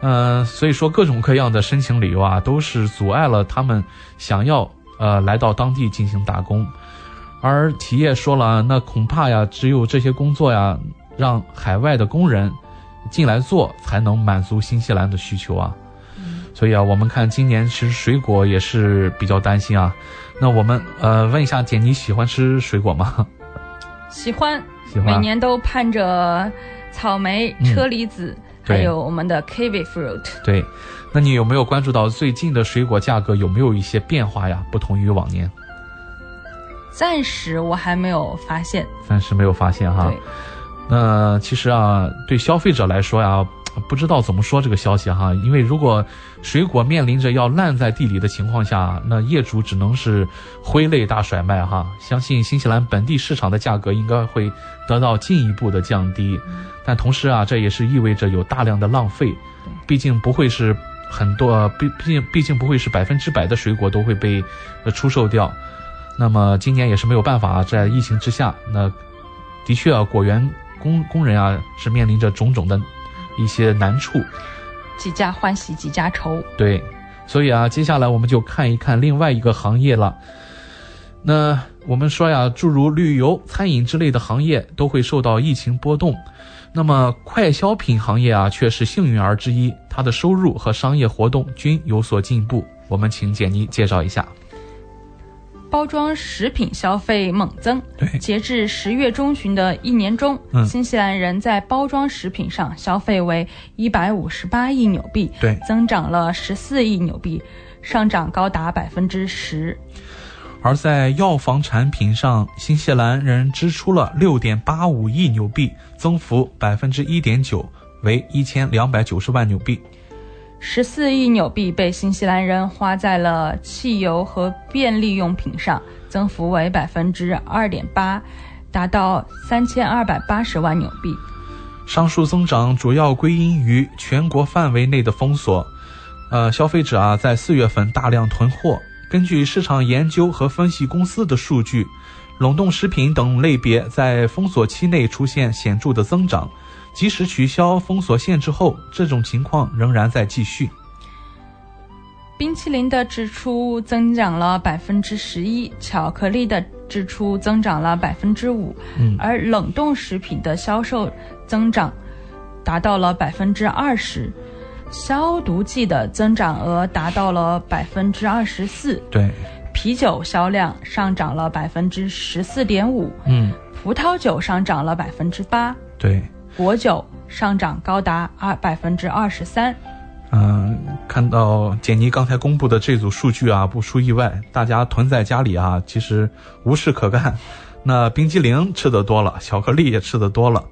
嗯、所以说各种各样的申请理由啊，都是阻碍了他们想要呃来到当地进行打工。而企业说了，那恐怕呀，只有这些工作呀，让海外的工人进来做，才能满足新西兰的需求啊。所以啊，我们看今年其实水果也是比较担心啊。那我们呃问一下姐，你喜欢吃水果吗？喜欢，喜欢每年都盼着草莓、嗯车厘子，对还有我们的 kiwi fruit。对，那你有没有关注到最近的水果价格有没有一些变化呀？不同于往年，暂时我还没有发现。暂时没有发现哈。对，那其实啊，对消费者来说呀，不知道怎么说这个消息哈，因为如果水果面临着要烂在地里的情况下，那业主只能是挥泪大甩卖哈。相信新西兰本地市场的价格应该会得到进一步的降低，但同时啊，这也是意味着有大量的浪费，毕竟不会是很多，毕毕竟毕竟不会是百分之百的水果都会被呃出售掉。那么今年也是没有办法啊，在疫情之下，那的确啊，果园工工人啊是面临着种种的一些难处。几家欢喜几家愁。对，所以啊，接下来我们就看一看另外一个行业了。那我们说呀，诸如旅游、餐饮之类的行业都会受到疫情波动，那么快消品行业啊却是幸运儿之一，它的收入和商业活动均有所进步。我们请简妮介绍一下。包装食品消费猛增。对截至十月中旬的一年中，嗯新西兰人在包装食品上消费为一百五十八亿纽币，对增长了十四亿纽币，上涨高达百分之十。而在药房产品上，新西兰人支出了六点八五亿纽币，增幅百分之一点九，为一千两百九十万纽币。十四亿纽币被新西兰人花在了汽油和便利用品上，增幅为百分之二点八，达到三千二百八十万纽币。上述增长主要归因于全国范围内的封锁，呃，消费者啊在四月份大量囤货。根据市场研究和分析公司的数据，冷冻食品等类别在封锁期内出现显著的增长。即使取消封锁限制后，这种情况仍然在继续。冰淇淋的支出增长了百分之十一，巧克力的支出增长了百分之五，而冷冻食品的销售增长达到了百分之二十，消毒剂的增长额达到了百分之二十四。对，啤酒销量上涨了百分之十四点五，嗯，葡萄酒上涨了百分之八，对。果酒上涨高达二百分之二十三。嗯，看到简妮刚才公布的这组数据啊，不出意外，大家囤在家里啊，其实无事可干。那冰激凌吃的多了，巧克力也吃的多了，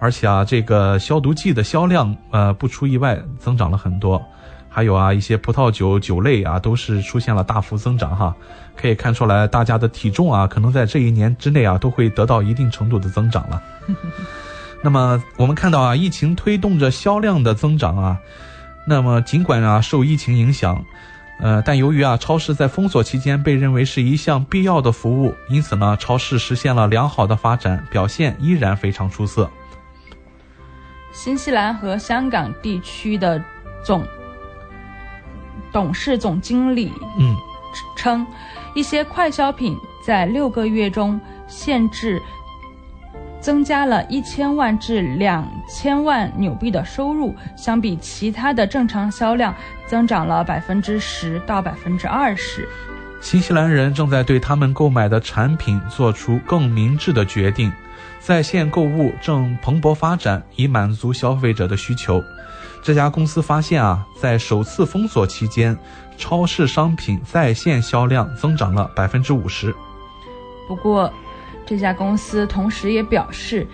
而且啊，这个消毒剂的销量呃，不出意外增长了很多。还有啊，一些葡萄酒酒类啊，都是出现了大幅增长哈。可以看出来，大家的体重啊，可能在这一年之内啊，都会得到一定程度的增长了。那么我们看到啊，疫情推动着销量的增长啊。那么尽管啊受疫情影响，呃，但由于啊超市在封锁期间被认为是一项必要的服务，因此呢，超市实现了良好的发展，表现依然非常出色。新西兰和香港地区的总董事总经理嗯称，一些快消品在六个月中限制。增加了一千万至两千万纽币的收入，相比其他的正常销量，增长了百分之十到百分之二十。新西兰人正在对他们购买的产品做出更明智的决定，在线购物正蓬勃发展，以满足消费者的需求。这家公司发现啊，在首次封锁期间，超市商品在线销量增长了百分之五十。不过，这家公司同时也表示，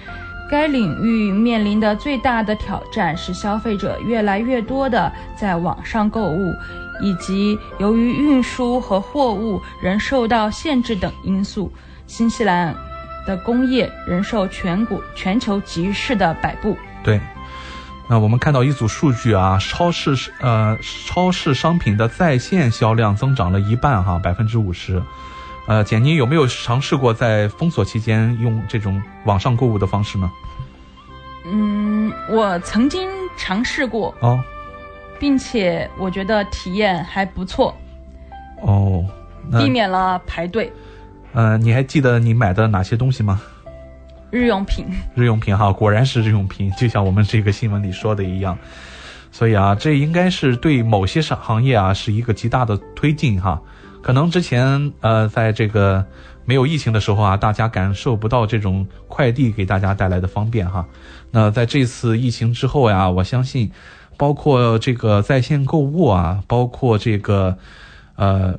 该领域面临的最大的挑战是消费者越来越多的在网上购物，以及由于运输和货物仍受到限制等因素，新西兰的工业仍受全国全球局势的摆布。对，那我们看到一组数据啊，超市呃超市商品的在线销量增长了一半哈，百分之五十。呃，简妮有没有尝试过在封锁期间用这种网上购物的方式呢？嗯，我曾经尝试过哦，并且我觉得体验还不错哦，避免了排队。呃，你还记得你买的哪些东西吗？日用品。日用品哈，果然是日用品，就像我们这个新闻里说的一样。所以啊，这应该是对某些行行业啊是一个极大的推进哈。可能之前呃，在这个没有疫情的时候啊，大家感受不到这种快递给大家带来的方便哈。那在这次疫情之后呀，我相信，包括这个在线购物啊，包括这个呃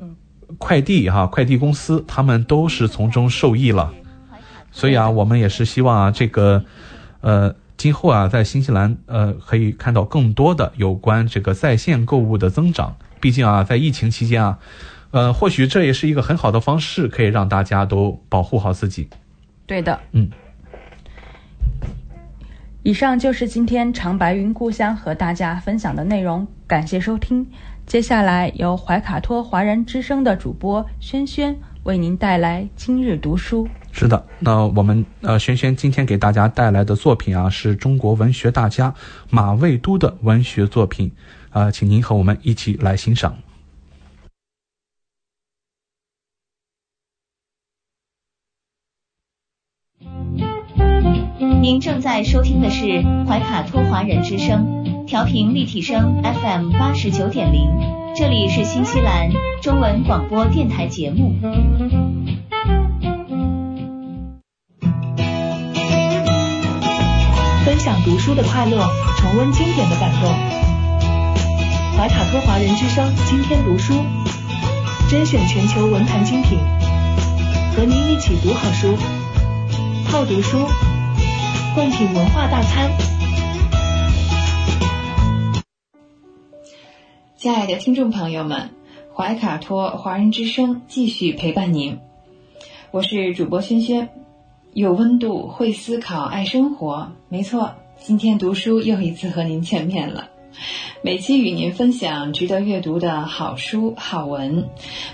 快递哈，快递公司他们都是从中受益了。所以啊，我们也是希望啊，这个呃今后啊，在新西兰呃可以看到更多的有关这个在线购物的增长。毕竟啊，在疫情期间啊。呃，或许这也是一个很好的方式，可以让大家都保护好自己。对的，嗯。以上就是今天长白云故乡和大家分享的内容，感谢收听。接下来由怀卡托华人之声的主播轩轩为您带来今日读书。是的，那我们呃，轩轩今天给大家带来的作品啊，是中国文学大家马未都的文学作品啊，请您和我们一起来欣赏。您正在收听的是怀卡托华人之声，调频立体声 FM 八十九点零，这里是新西兰中文广播电台节目。分享读书的快乐，重温经典的感动。怀卡托华人之声今天读书，甄选全球文坛精品。和您一起读好书，好读书，贡品文化大餐。亲爱的听众朋友们，怀卡托华人之声继续陪伴您，我是主播轩轩，有温度，会思考，爱生活，没错，今天读书又一次和您见面了。每期与您分享值得阅读的好书好文，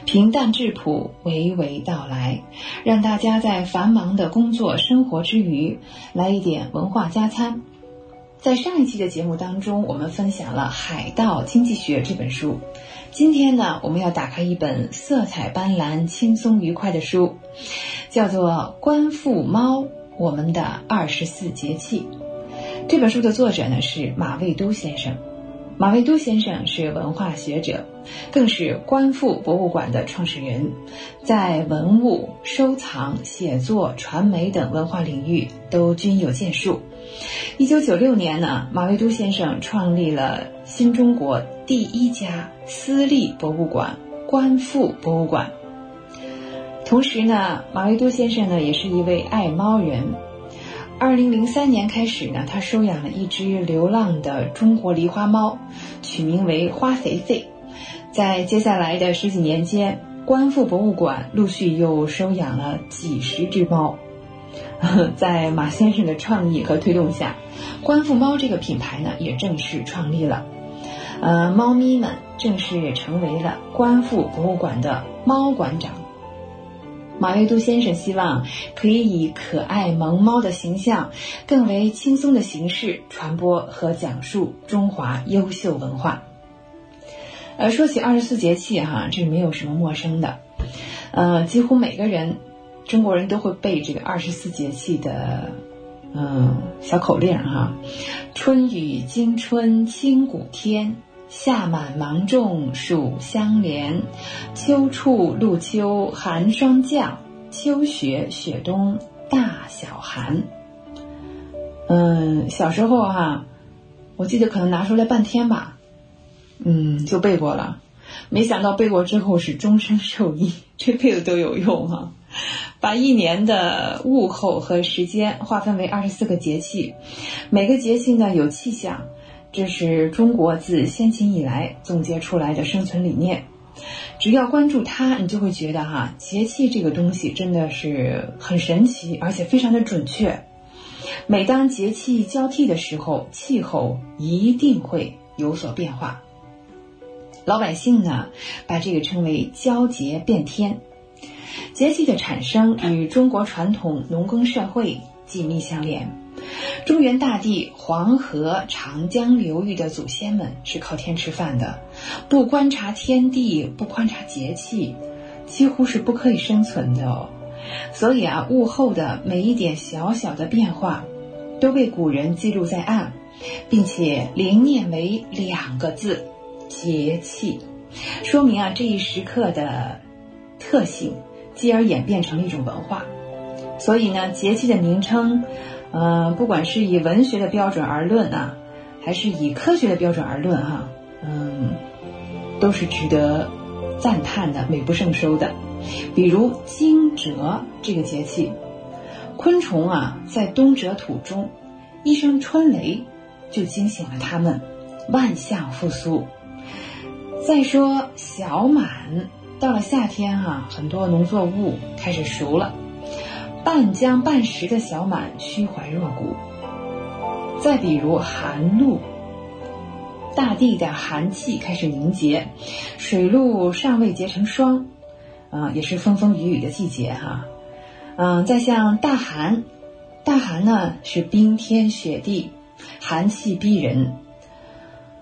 平淡质朴，娓娓道来，让大家在繁忙的工作生活之余，来一点文化加餐。在上一期的节目当中，我们分享了《海盗经济学》这本书。今天呢，我们要打开一本色彩斑斓、轻松愉快的书，叫做《观复猫：我们的二十四节气》。这本书的作者呢是马未都先生。马未都先生是文化学者，更是观复博物馆的创始人，在文物收藏、写作、传媒等文化领域都均有建树。一九九六年呢，马未都先生创立了新中国第一家私立博物馆——观复博物馆。同时呢，马未都先生呢也是一位爱猫人。二零零三年开始呢，他收养了一只流浪的中国狸花猫，取名为花肥肥。在接下来的十几年间，观复博物馆陆续又收养了几十只猫。在马先生的创意和推动下，观复猫这个品牌呢也正式创立了。呃，猫咪们正式成为了观复博物馆的猫馆长。马未都先生希望可以以可爱萌猫的形象，更为轻松的形式传播和讲述中华优秀文化。呃，说起二十四节气哈，这没有什么陌生的，呃，几乎每个人中国人都会背这个二十四节气的嗯小口令哈，春雨惊春清谷天。夏满芒种暑相连，秋处露秋寒霜降，秋雪雪冬大小寒。嗯，小时候哈，我记得可能拿出来半天吧，嗯，就背过了。没想到背过之后是终身受益，这辈子都有用哈。把一年的物候和时间划分为二十四个节气，每个节气呢有气象。这是中国自先秦以来总结出来的生存理念。只要关注它，你就会觉得哈，节气这个东西真的是很神奇，而且非常的准确。每当节气交替的时候，气候一定会有所变化。老百姓呢，把这个称为“交节变天”。节气的产生与中国传统农耕社会紧密相连。中原大地黄河、长江流域的祖先们是靠天吃饭的，不观察天地，不观察节气，几乎是不可以生存的哦。所以啊，物候的每一点小小的变化，都被古人记录在案，并且凝念为两个字——节气，说明啊这一时刻的特性，继而演变成了一种文化。所以呢，节气的名称。呃，不管是以文学的标准而论啊，还是以科学的标准而论哈，嗯，都是值得赞叹的，美不胜收的。比如惊蛰这个节气，昆虫啊在冬蛰土中，一声春雷就惊醒了它们，万象复苏。再说小满，到了夏天哈，很多农作物开始熟了。半僵半实的小满，虚怀若谷。再比如寒露，大地的寒气开始凝结，水露尚未结成霜，啊，也是风风雨雨的季节哈。嗯，再像大寒，大寒呢是冰天雪地，寒气逼人。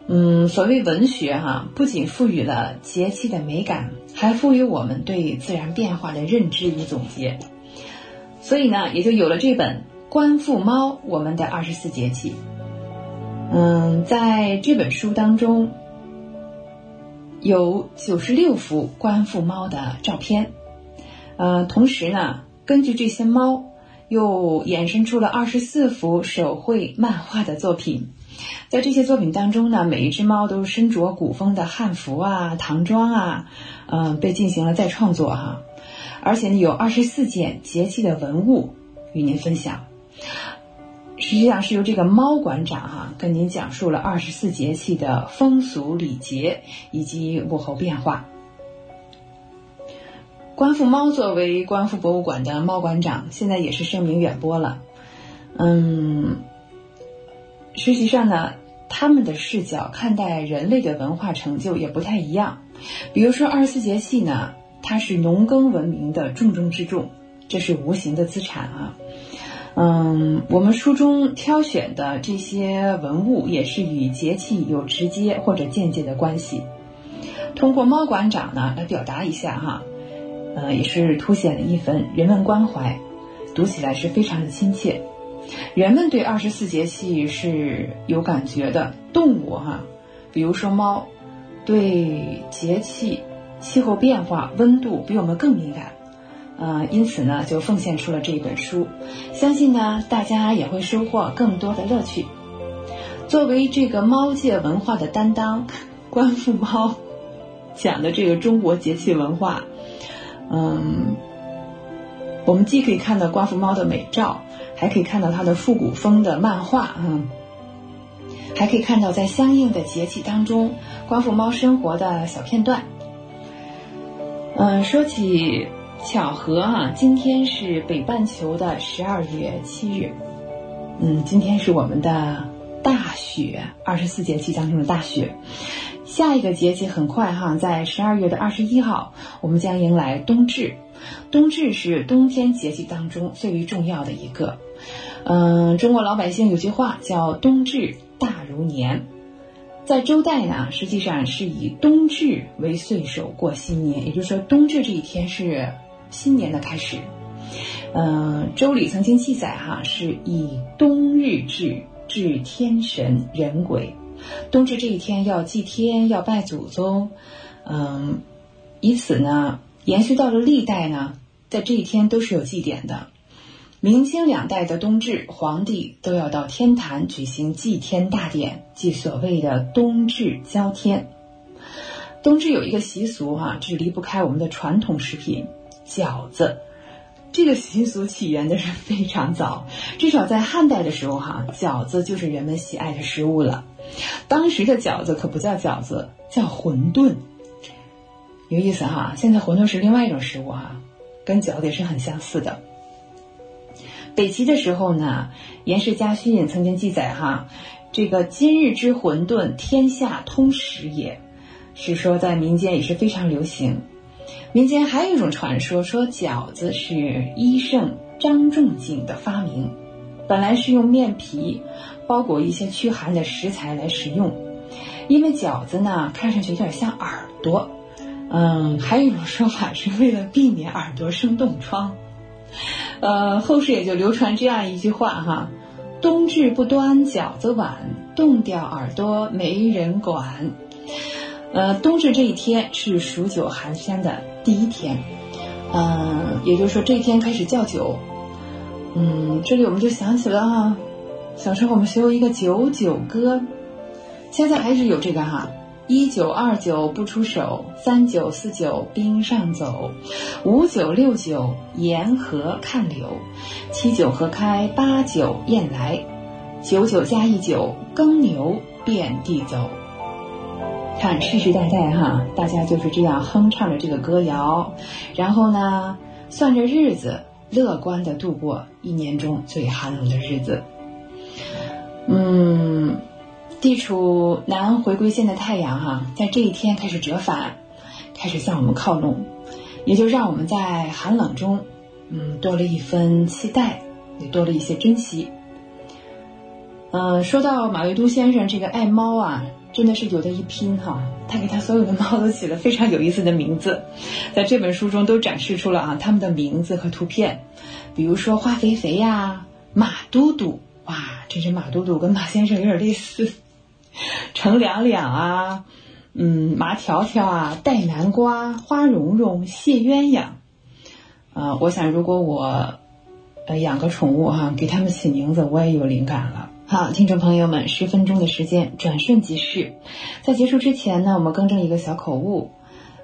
嗯，所谓文学哈，不仅赋予了节气的美感，还赋予我们对自然变化的认知与总结。所以呢，也就有了这本《观复猫》我们的二十四节气。嗯，在这本书当中，有九十六幅观复猫的照片。呃，同时呢，根据这些猫，又衍生出了二十四幅手绘漫画的作品。在这些作品当中呢，每一只猫都身着古风的汉服啊、唐装啊，嗯，被进行了再创作哈。而且呢有二十四件节气的文物与您分享。实际上是由这个猫馆长哈跟您讲述了二十四节气的风俗礼节以及物候变化。观复猫作为观复博物馆的猫馆长，现在也是声名远播了。嗯，实际上呢，他们的视角看待人类的文化成就也不太一样。比如说二十四节气呢，它是农耕文明的重中之重，这是无形的资产啊。嗯，我们书中挑选的这些文物也是与节气有直接或者间接的关系。通过猫馆长呢来表达一下哈，呃，也是凸显了一份人文关怀，读起来是非常的亲切。人们对二十四节气是有感觉的，动物哈，比如说猫，对节气、气候变化、温度比我们更敏感。呃，因此呢，就奉献出了这一本书，相信呢，大家也会收获更多的乐趣。作为这个猫界文化的担当，观复猫讲的这个中国节气文化，嗯，我们既可以看到观复猫的美照，还可以看到它的复古风的漫画，嗯，还可以看到在相应的节气当中观复猫生活的小片段。嗯，说起。巧合哈，今天是北半球的十二月七日，嗯，今天是我们的大雪，二十四节气当中的大雪。下一个节气很快哈，在十二月的二十一号，我们将迎来冬至。冬至是冬天节气当中最为重要的一个。嗯，中国老百姓有句话叫“冬至大如年”。在周代呢，实际上是以冬至为岁首过新年，也就是说，冬至这一天是。新年的开始，嗯，《周礼》曾经记载哈，是以冬日至，至天神人鬼。冬至这一天要祭天，要拜祖宗，嗯，以此呢，延续到了历代呢，在这一天都是有祭典的。明清两代的冬至，皇帝都要到天坛举行祭天大典，即所谓的冬至交天。冬至有一个习俗哈，这是离不开我们的传统食品。饺子，这个习俗起源的是非常早，至少在汉代的时候，哈，饺子就是人们喜爱的食物了。当时的饺子可不叫饺子，叫馄饨，有意思哈。现在馄饨是另外一种食物哈，跟饺子也是很相似的。北齐的时候呢，《颜氏家训也》曾经记载哈，这个今日之馄饨，天下通食也，是说在民间也是非常流行。民间还有一种传说，说饺子是医圣张仲景的发明，本来是用面皮包裹一些驱寒的食材来食用，因为饺子呢看上去有点像耳朵，嗯，还有一种说法是为了避免耳朵生冻疮，呃，后世也就流传这样一句话哈：冬至不端饺子碗，冻掉耳朵没人管。呃，冬至这一天是数九寒山的第一天，嗯，也就是说这一天开始叫酒，嗯，这里我们就想起了哈，小时候我们学过一个九九歌，现在还是有这个哈，一九二九不出手，三九四九冰上走，五九六九沿河看柳，七九河开，八九雁来，九九加一九耕牛遍地走。看世世代代哈，大家就是这样哼唱着这个歌谣，然后呢，算着日子，乐观的度过一年中最寒冷的日子。嗯，地处南回归线的太阳哈，在这一天开始折返，开始向我们靠拢，也就让我们在寒冷中，嗯，多了一分期待，也多了一些珍惜。嗯，说到马未都先生这个爱猫啊。真的是有的一拼哈，他给他所有的猫都起了非常有意思的名字，在这本书中都展示出了啊他们的名字和图片，比如说花肥肥呀、马嘟嘟，哇，这只马嘟嘟跟马先生有点类似，程两两啊，嗯，麻条条啊，带南瓜、花蓉蓉、谢鸳鸯，呃，我想如果我呃养个宠物哈，给他们起名字，我也有灵感了。好，听众朋友们，十分钟的时间转瞬即逝。在结束之前呢，我们更正一个小口误。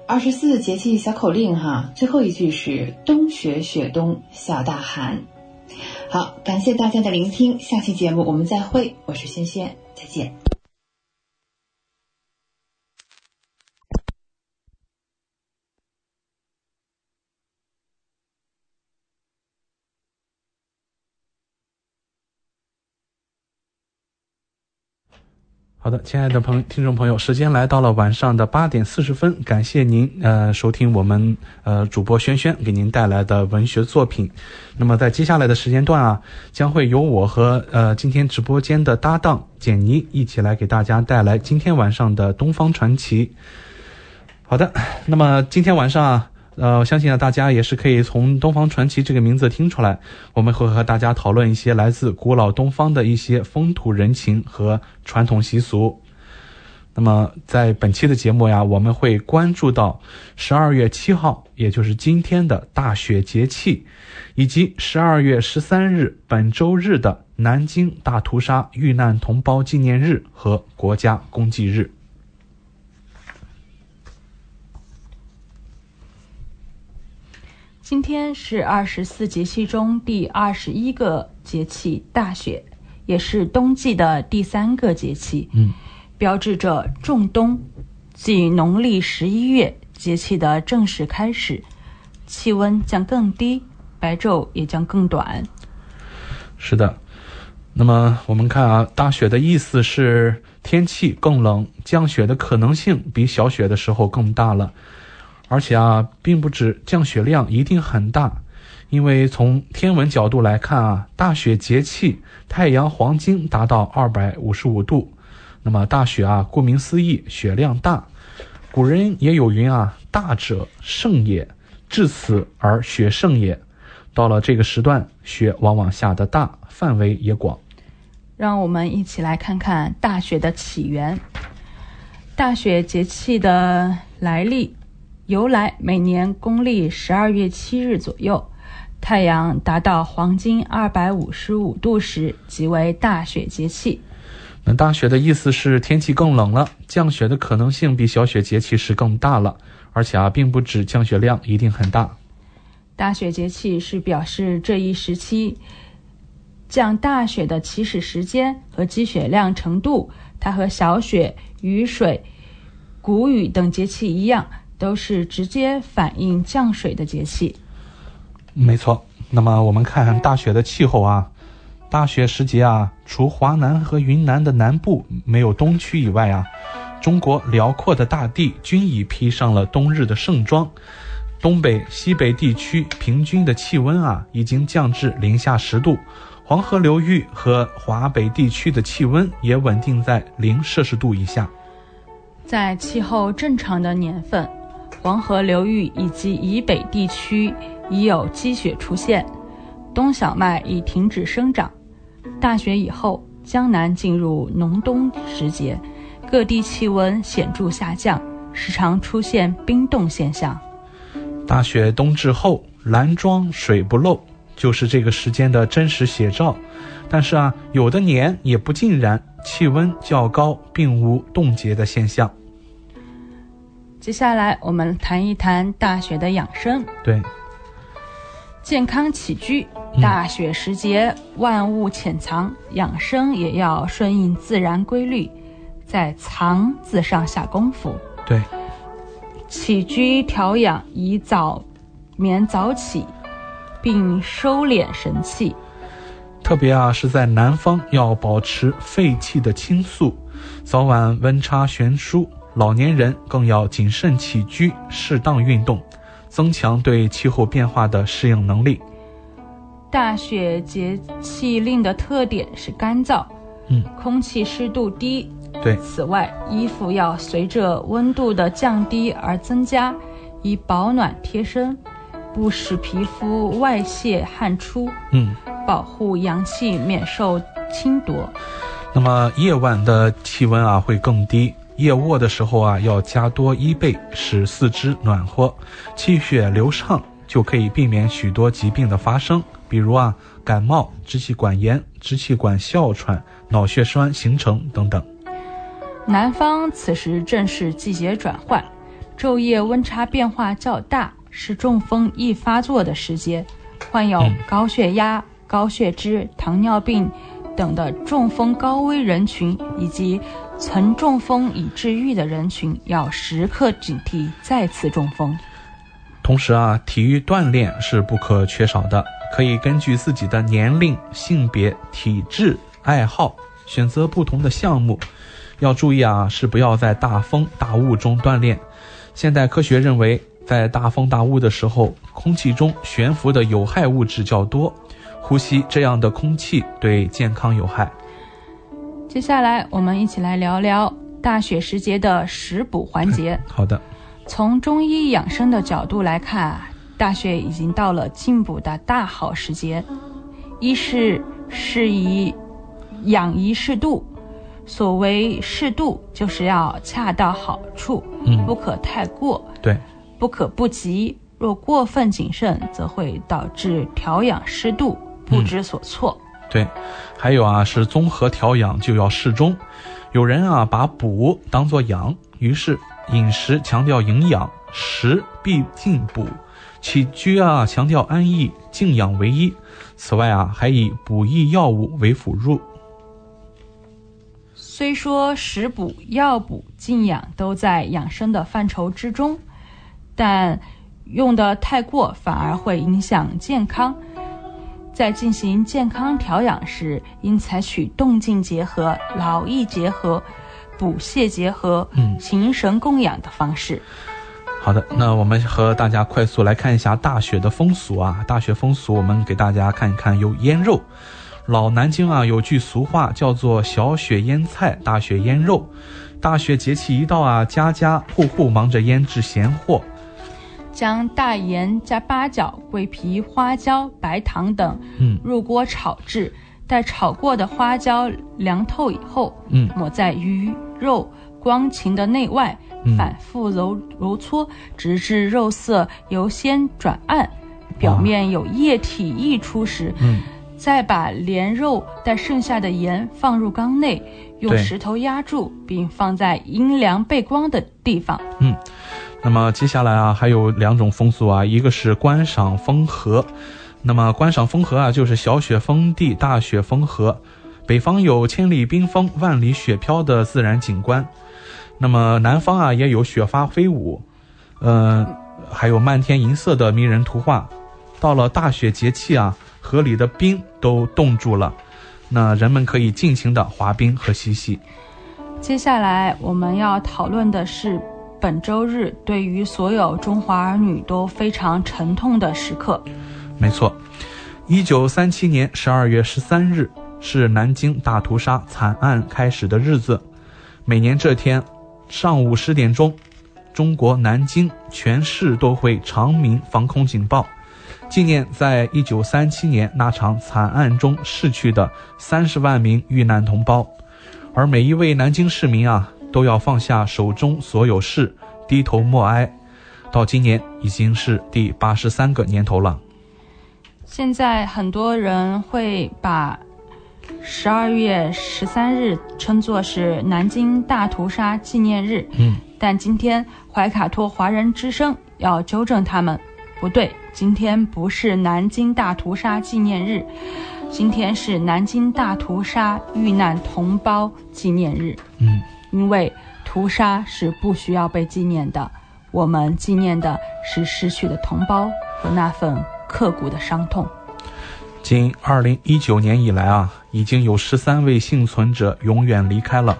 二十四节气小口令哈，最后一句是冬雪雪冬小大寒。好，感谢大家的聆听，下期节目我们再会，我是萱萱，再见。好的，亲爱的朋听众朋友，时间来到了晚上的八点四十分，感谢您呃收听我们呃主播轩轩给您带来的文学作品。那么在接下来的时间段啊，将会由我和呃今天直播间的搭档简妮一起来给大家带来今天晚上的东方传奇。好的，那么今天晚上啊。呃，相信呢，大家也是可以从“东方传奇”这个名字听出来，我们会和大家讨论一些来自古老东方的一些风土人情和传统习俗。那么，在本期的节目呀，我们会关注到十二月七号，也就是今天的大雪节气，以及十二月十三日本周日的南京大屠杀遇难同胞纪念日和国家公祭日。今天是二十四节气中第二十一个节气大雪，也是冬季的第三个节气，嗯，标志着仲冬，即农历十一月节气的正式开始，气温将更低，白昼也将更短。是的，那么我们看啊，大雪的意思是天气更冷，降雪的可能性比小雪的时候更大了。而且啊，并不止降雪量一定很大，因为从天文角度来看啊，大雪节气太阳黄金达到二百五十五度，那么大雪啊，顾名思义，雪量大。古人也有云啊，“大者盛也，至此而雪盛也。”到了这个时段，雪往往下得大，范围也广。让我们一起来看看大雪的起源，大雪节气的来历。由来每年公历十二月七日左右，太阳达到黄金二百五十五度时，即为大雪节气。那大雪的意思是天气更冷了，降雪的可能性比小雪节气时更大了，而且啊，并不止降雪量一定很大。大雪节气是表示这一时期降大雪的起始时间和积雪量程度，它和小雪、雨水、谷雨等节气一样。都是直接反映降水的节气。没错。那么我们看大雪的气候啊，大雪时节啊，除华南和云南的南部没有冬区以外啊，中国辽阔的大地均已披上了冬日的盛装。东北、西北地区平均的气温啊，已经降至零下十度。黄河流域和华北地区的气温也稳定在零摄氏度以下。在气候正常的年份。黄河流域以及以北地区已有积雪出现，冬小麦已停止生长。大雪以后，江南进入农冬时节，各地气温显著下降，时常出现冰冻现象。大雪冬至后，兰庄水不漏，就是这个时间的真实写照。但是啊，有的年也不尽然，气温较高，并无冻结的现象。接下来我们谈一谈大雪的养生。对，健康起居，大雪时节万物潜藏，养生也要顺应自然规律，在“藏”字上下功夫。对，起居调养宜早眠早起，并收敛神气。特别啊，是在南方要保持肺气的清肃，早晚温差悬殊。老年人更要谨慎起居，适当运动，增强对气候变化的适应能力。大雪节气令的特点是干燥，嗯，空气湿度低。对，此外，衣服要随着温度的降低而增加，以保暖贴身，不使皮肤外泄汗出。嗯，保护阳气免受侵夺。那么夜晚的气温啊会更低。夜卧的时候啊，要加多衣被，使四肢暖和，气血流畅，就可以避免许多疾病的发生，比如啊感冒、支气管炎、支气管哮喘、脑血栓形成等等。南方此时正是季节转换，昼夜温差变化较大，是中风易发作的时节。患有高血压、高血脂、糖尿病等的中风高危人群，以及曾中风已治愈的人群，要时刻警惕再次中风。同时啊，体育锻炼是不可缺少的，可以根据自己的年龄、性别、体质、爱好选择不同的项目。要注意啊，是不要在大风大雾中锻炼。现代科学认为，在大风大雾的时候，空气中悬浮的有害物质较多，呼吸这样的空气对健康有害。接下来，我们一起来聊聊大雪时节的食补环节。好的，从中医养生的角度来看，大雪已经到了进补的大好时节。一是适宜养宜适度。所谓适度，就是要恰到好处，嗯，不可太过，对，不可不及。若过分谨慎，则会导致调养失度，不知所措。对，还有啊，是综合调养就要适中。有人啊，把补当作养，于是饮食强调营养，食必进补；起居啊，强调安逸，静养为一。此外啊，还以补益药物为辅入。虽说食补、药补、静养都在养生的范畴之中，但用的太过反而会影响健康。在进行健康调养时，应采取动静结合、劳逸结合、补泻结合、嗯，形神供养的方式。好的，那我们和大家快速来看一下大雪的风俗啊。大雪风俗，我们给大家看一看，有腌肉。老南京啊，有句俗话叫做“小雪腌菜，大雪腌肉”。大雪节气一到啊，家家户户忙着腌制咸货，将大盐加八角、桂皮、花椒、白糖等，嗯，入锅炒制。待炒过的花椒凉透以后，嗯，抹在鱼肉光禽的内外，嗯反复揉揉搓，直至肉色由鲜转暗，表面有液体溢出时，嗯。再把连肉带剩下的盐放入缸内，用石头压住，并放在阴凉背光的地方。嗯，那么接下来啊，还有两种风俗啊，一个是观赏风荷。那么观赏风荷啊，就是小雪封地，大雪封河。北方有千里冰封、万里雪飘的自然景观，那么南方啊也有雪花飞舞，呃，还有漫天银色的迷人图画。到了大雪节气啊，河里的冰都冻住了，那人们可以尽情的滑冰和嬉戏。接下来我们要讨论的是本周日对于所有中华儿女都非常沉痛的时刻。没错，一九三七年十二月十三日是南京大屠杀惨案开始的日子。每年这天上午十点钟，中国南京全市都会长鸣防空警报，纪念在一九三七年那场惨案中逝去的三十万名遇难同胞。而每一位南京市民啊，都要放下手中所有事，低头默哀。到今年已经是第八十三个年头了。现在很多人会把十二月十三日称作是南京大屠杀纪念日，嗯，但今天怀卡托华人之声要纠正他们，不对，今天不是南京大屠杀纪念日，今天是南京大屠杀遇难同胞纪念日。嗯，因为屠杀是不需要被纪念的，我们纪念的是失去的同胞和那份刻骨的伤痛。仅二零一九年以来啊，已经有十三位幸存者永远离开了。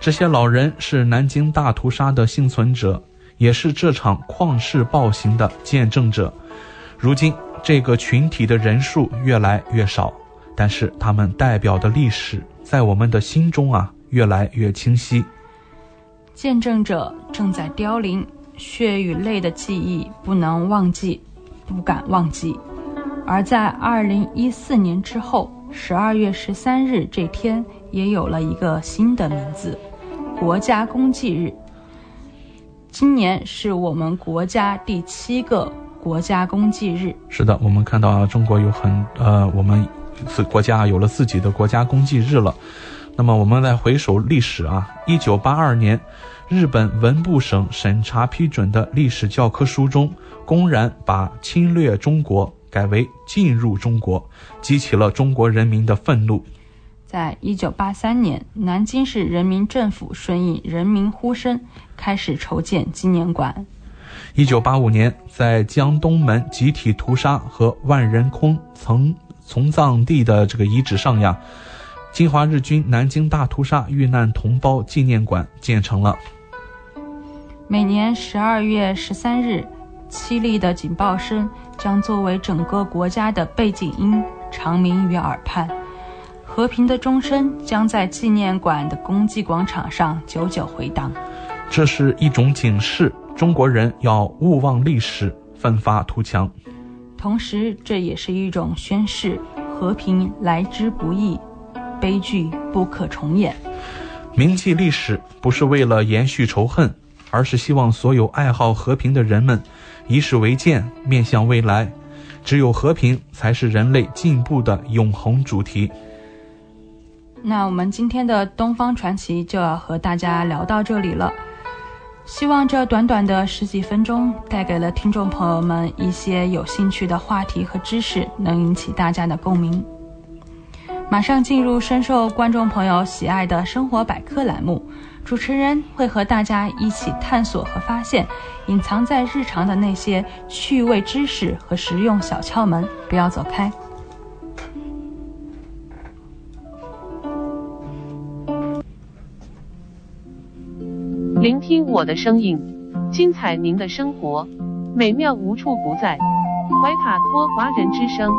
这些老人是南京大屠杀的幸存者，也是这场旷世暴行的见证者。如今，这个群体的人数越来越少，但是他们代表的历史在我们的心中啊，越来越清晰。见证者正在凋零，血与泪的记忆不能忘记，不敢忘记。而在二零一四年之后，十二月十三日这天也有了一个新的名字——国家公祭日。今年是我们国家第七个国家公祭日。是的，我们看到啊，中国有很呃，我们自国家有了自己的国家公祭日了。那么我们再回首历史啊，一九八二年，日本文部省审查批准的历史教科书中，公然把侵略中国改为进入中国，激起了中国人民的愤怒。在一九八三年，南京市人民政府顺应人民呼声，开始筹建纪念馆。一九八五年，在江东门集体屠杀和万人空曾从葬地的这个遗址上呀，侵华日军南京大屠杀遇难同胞纪念馆建成了。每年十二月十三日，凄厉的警报声将作为整个国家的背景音长鸣于耳畔。和平的钟声将在纪念馆的公祭广场上久久回荡。这是一种警示，中国人要勿忘历史，奋发图强。同时，这也是一种宣誓：和平来之不易，悲剧不可重演。铭记历史不是为了延续仇恨，而是希望所有爱好和平的人们以史为鉴，面向未来。只有和平才是人类进步的永恒主题。那我们今天的东方传奇就要和大家聊到这里了。希望这短短的十几分钟带给了听众朋友们一些有兴趣的话题和知识，能引起大家的共鸣。马上进入深受观众朋友喜爱的生活百科栏目，主持人会和大家一起探索和发现隐藏在日常的那些趣味知识和实用小窍门。不要走开。聆听我的声音，精彩您的生活，美妙无处不在。怀卡托华人之声，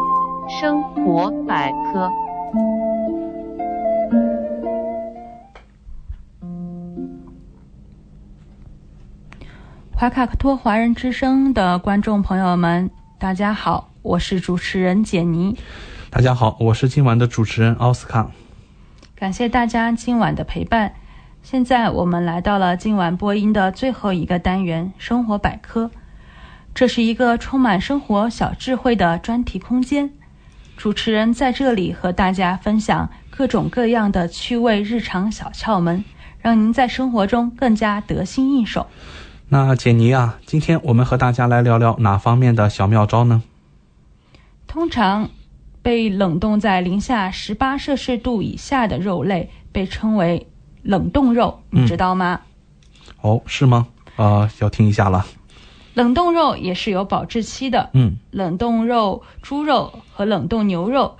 生活百科。怀卡托华人之声的观众朋友们，大家好，我是主持人简妮。大家好，我是今晚的主持人奥斯卡。感谢大家今晚的陪伴。现在我们来到了今晚播音的最后一个单元——生活百科。这是一个充满生活小智慧的专题空间。主持人在这里和大家分享各种各样的趣味日常小窍门，让您在生活中更加得心应手。那简妮啊，今天我们和大家来聊聊哪方面的小妙招呢？通常被冷冻在零下十八摄氏度以下的肉类被称为。冷冻肉，你知道吗？哦，是吗？啊，要听一下了。冷冻肉也是有保质期的。嗯，冷冻肉、猪肉和冷冻牛肉、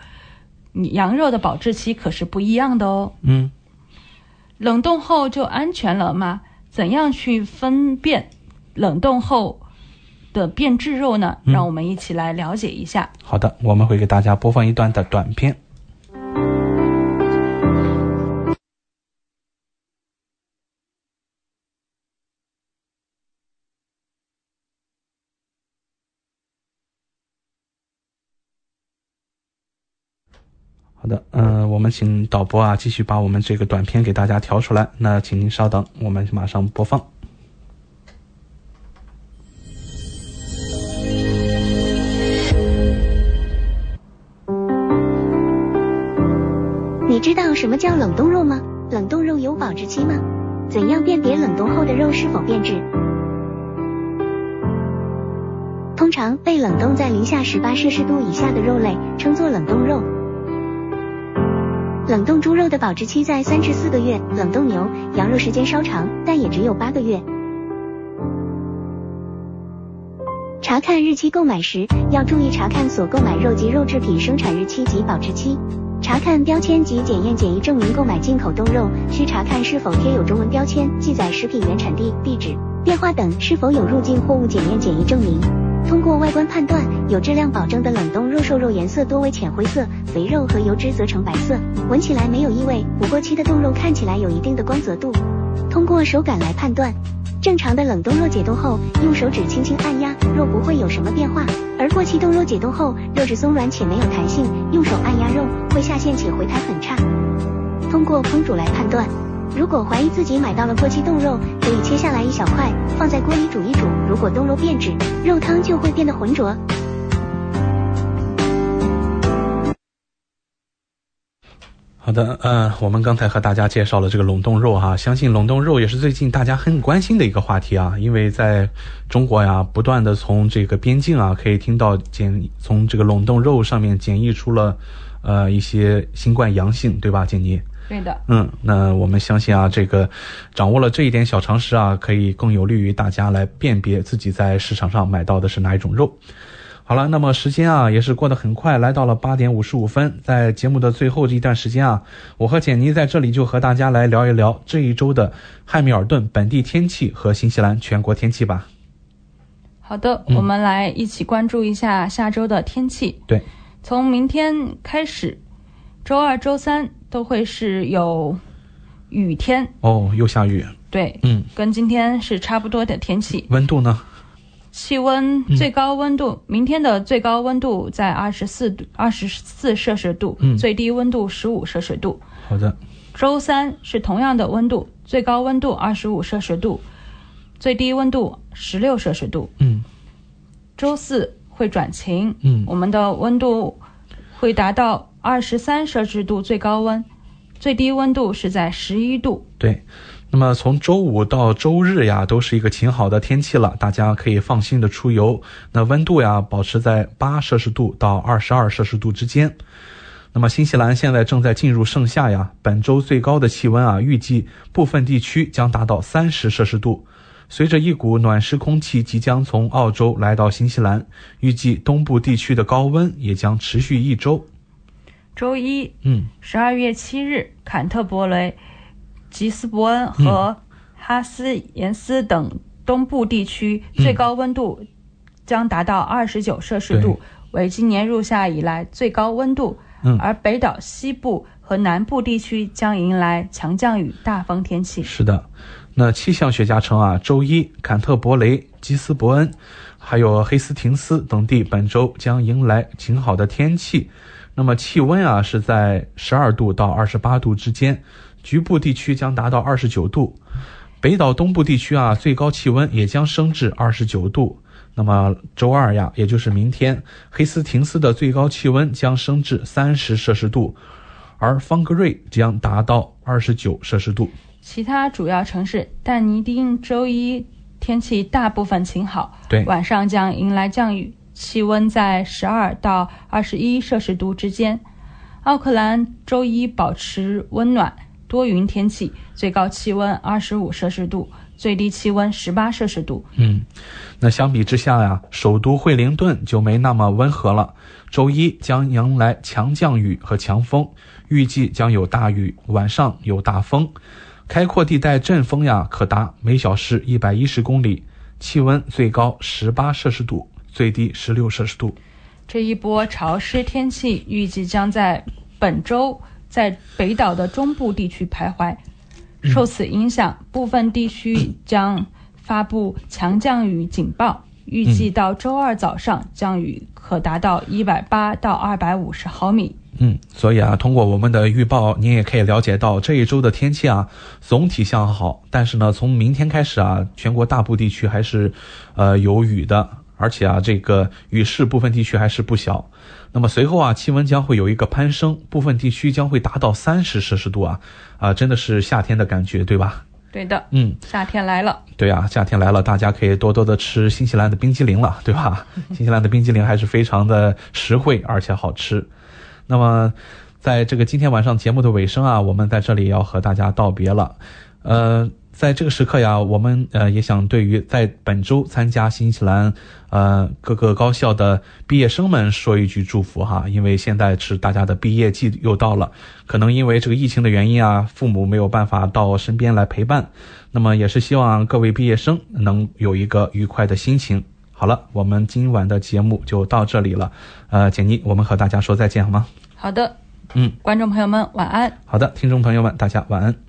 羊肉的保质期可是不一样的哦。嗯，冷冻后就安全了吗？怎样去分辨冷冻后的变质肉呢？让我们一起来了解一下。好的，我们会给大家播放一段的短片。请导播啊继续把我们这个短片给大家调出来。那请您稍等，我们马上播放。你知道什么叫冷冻肉吗？冷冻肉有保质期吗？怎样辨别冷冻后的肉是否变质？通常被冷冻在零下十八摄氏度以下的肉类称作冷冻肉。冷冻猪肉的保质期在三至四个月，冷冻牛、羊肉时间稍长，但也只有八个月。查看日期购买时，要注意查看所购买肉及肉制品生产日期及保质期。查看标签及检验检疫证明购买进口冻肉，需查看是否贴有中文标签，记载食品原产地、地址、电话等，是否有入境货物检验检疫证明。通过外观判断，有质量保证的冷冻肉瘦肉颜色多为浅灰色，肥肉和油脂则呈白色，闻起来没有异味。不过期的冻肉看起来有一定的光泽度。通过手感来判断，正常的冷冻肉解冻后，用手指轻轻按压，肉不会有什么变化；而过期冻肉解冻后，肉质松软且没有弹性，用手按压肉会下陷且回弹很差。通过烹煮来判断。如果怀疑自己买到了过期冻肉，可以切下来一小块，放在锅里煮一煮。如果冻肉变质，肉汤就会变得浑浊。好的，呃，我们刚才和大家介绍了这个冷冻肉哈，相信冷冻肉也是最近大家很关心的一个话题啊，因为在中国呀，不断的从这个边境啊，可以听到检从这个冷冻肉上面检疫出了呃一些新冠阳性，对吧，简妮？对的。嗯，那我们相信啊，这个掌握了这一点小常识啊，可以更有利于大家来辨别自己在市场上买到的是哪一种肉。好了，那么时间啊也是过得很快，来到了八点五十五分，在节目的最后这一段时间啊，我和简妮在这里就和大家来聊一聊这一周的汉密尔顿本地天气和新西兰全国天气吧。好的，我们来一起关注一下下周的天气。对，从明天开始，周二、周三都会是有雨天。哦，又下雨。对，嗯，跟今天是差不多的天气。温度呢？气温最高温度，明天的最高温度在二十四度，二十四摄氏度，嗯最低温度十五摄氏度。好的，周三是同样的温度，最高温度二十五摄氏度，最低温度十六摄氏度。嗯，周四会转晴，嗯我们的温度会达到二十三摄氏度最高温，最低温度是在十一度。对。那么从周五到周日呀，都是一个晴好的天气了，大家可以放心的出游。那温度呀，保持在八摄氏度到二十二摄氏度之间。那么新西兰现在正在进入盛夏呀，本周最高的气温啊，预计部分地区将达到三十摄氏度。随着一股暖湿空气即将从澳洲来到新西兰，预计东部地区的高温也将持续一周。周一，嗯，十二月七日，坎特伯雷。吉斯伯恩和哈斯延斯等东部地区最高温度将达到二十九摄氏度，为今年入夏以来最高温度。嗯，而北岛西部和南部地区将迎来强降雨、大风天气。是的，那气象学家称啊，周一坎特伯雷、吉斯伯恩，还有黑斯廷斯等地本周将迎来晴好的天气。那么气温啊是在十二度到二十八度之间。局部地区将达到二十九度，北岛东部地区啊，最高气温也将升至二十九度。那么周二呀，也就是明天，黑斯廷斯的最高气温将升至三十摄氏度，而方格瑞将达到二十九摄氏度。其他主要城市，但尼丁周一天气大部分晴好，对，晚上将迎来降雨，气温在十二到二十一摄氏度之间。奥克兰周一保持温暖。多云天气，最高气温二十五摄氏度，最低气温十八摄氏度。嗯，那相比之下呀，首都惠灵顿就没那么温和了。周一将迎来强降雨和强风，预计将有大雨，晚上有大风，开阔地带阵风呀可达每小时一百一十公里，气温最高十八摄氏度，最低十六摄氏度。这一波潮湿天气预计将在本周。在北岛的中部地区徘徊，受此影响，部分地区将发布强降雨警报。预计到周二早上，降雨可达到一百八到二百五十毫米。嗯，所以啊，通过我们的预报，您也可以了解到这一周的天气啊，总体向好。但是呢，从明天开始啊，全国大部地区还是，呃，有雨的，而且啊，这个雨势部分地区还是不小。那么随后啊，气温将会有一个攀升，部分地区将会达到三十摄氏度啊，啊，真的是夏天的感觉，对吧？对的，嗯，夏天来了。对啊，夏天来了，大家可以多多的吃新西兰的冰激凌了，对吧？新西兰的冰激凌还是非常的实惠而且好吃。那么，在这个今天晚上节目的尾声啊，我们在这里要和大家道别了，呃。在这个时刻呀，我们呃也想对于在本周参加新西兰呃各个高校的毕业生们说一句祝福哈，因为现在是大家的毕业季又到了，可能因为这个疫情的原因啊，父母没有办法到身边来陪伴，那么也是希望各位毕业生能有一个愉快的心情。好了，我们今晚的节目就到这里了，呃，简妮，我们和大家说再见好吗？好的，嗯，观众朋友们晚安。好的，听众朋友们大家晚安。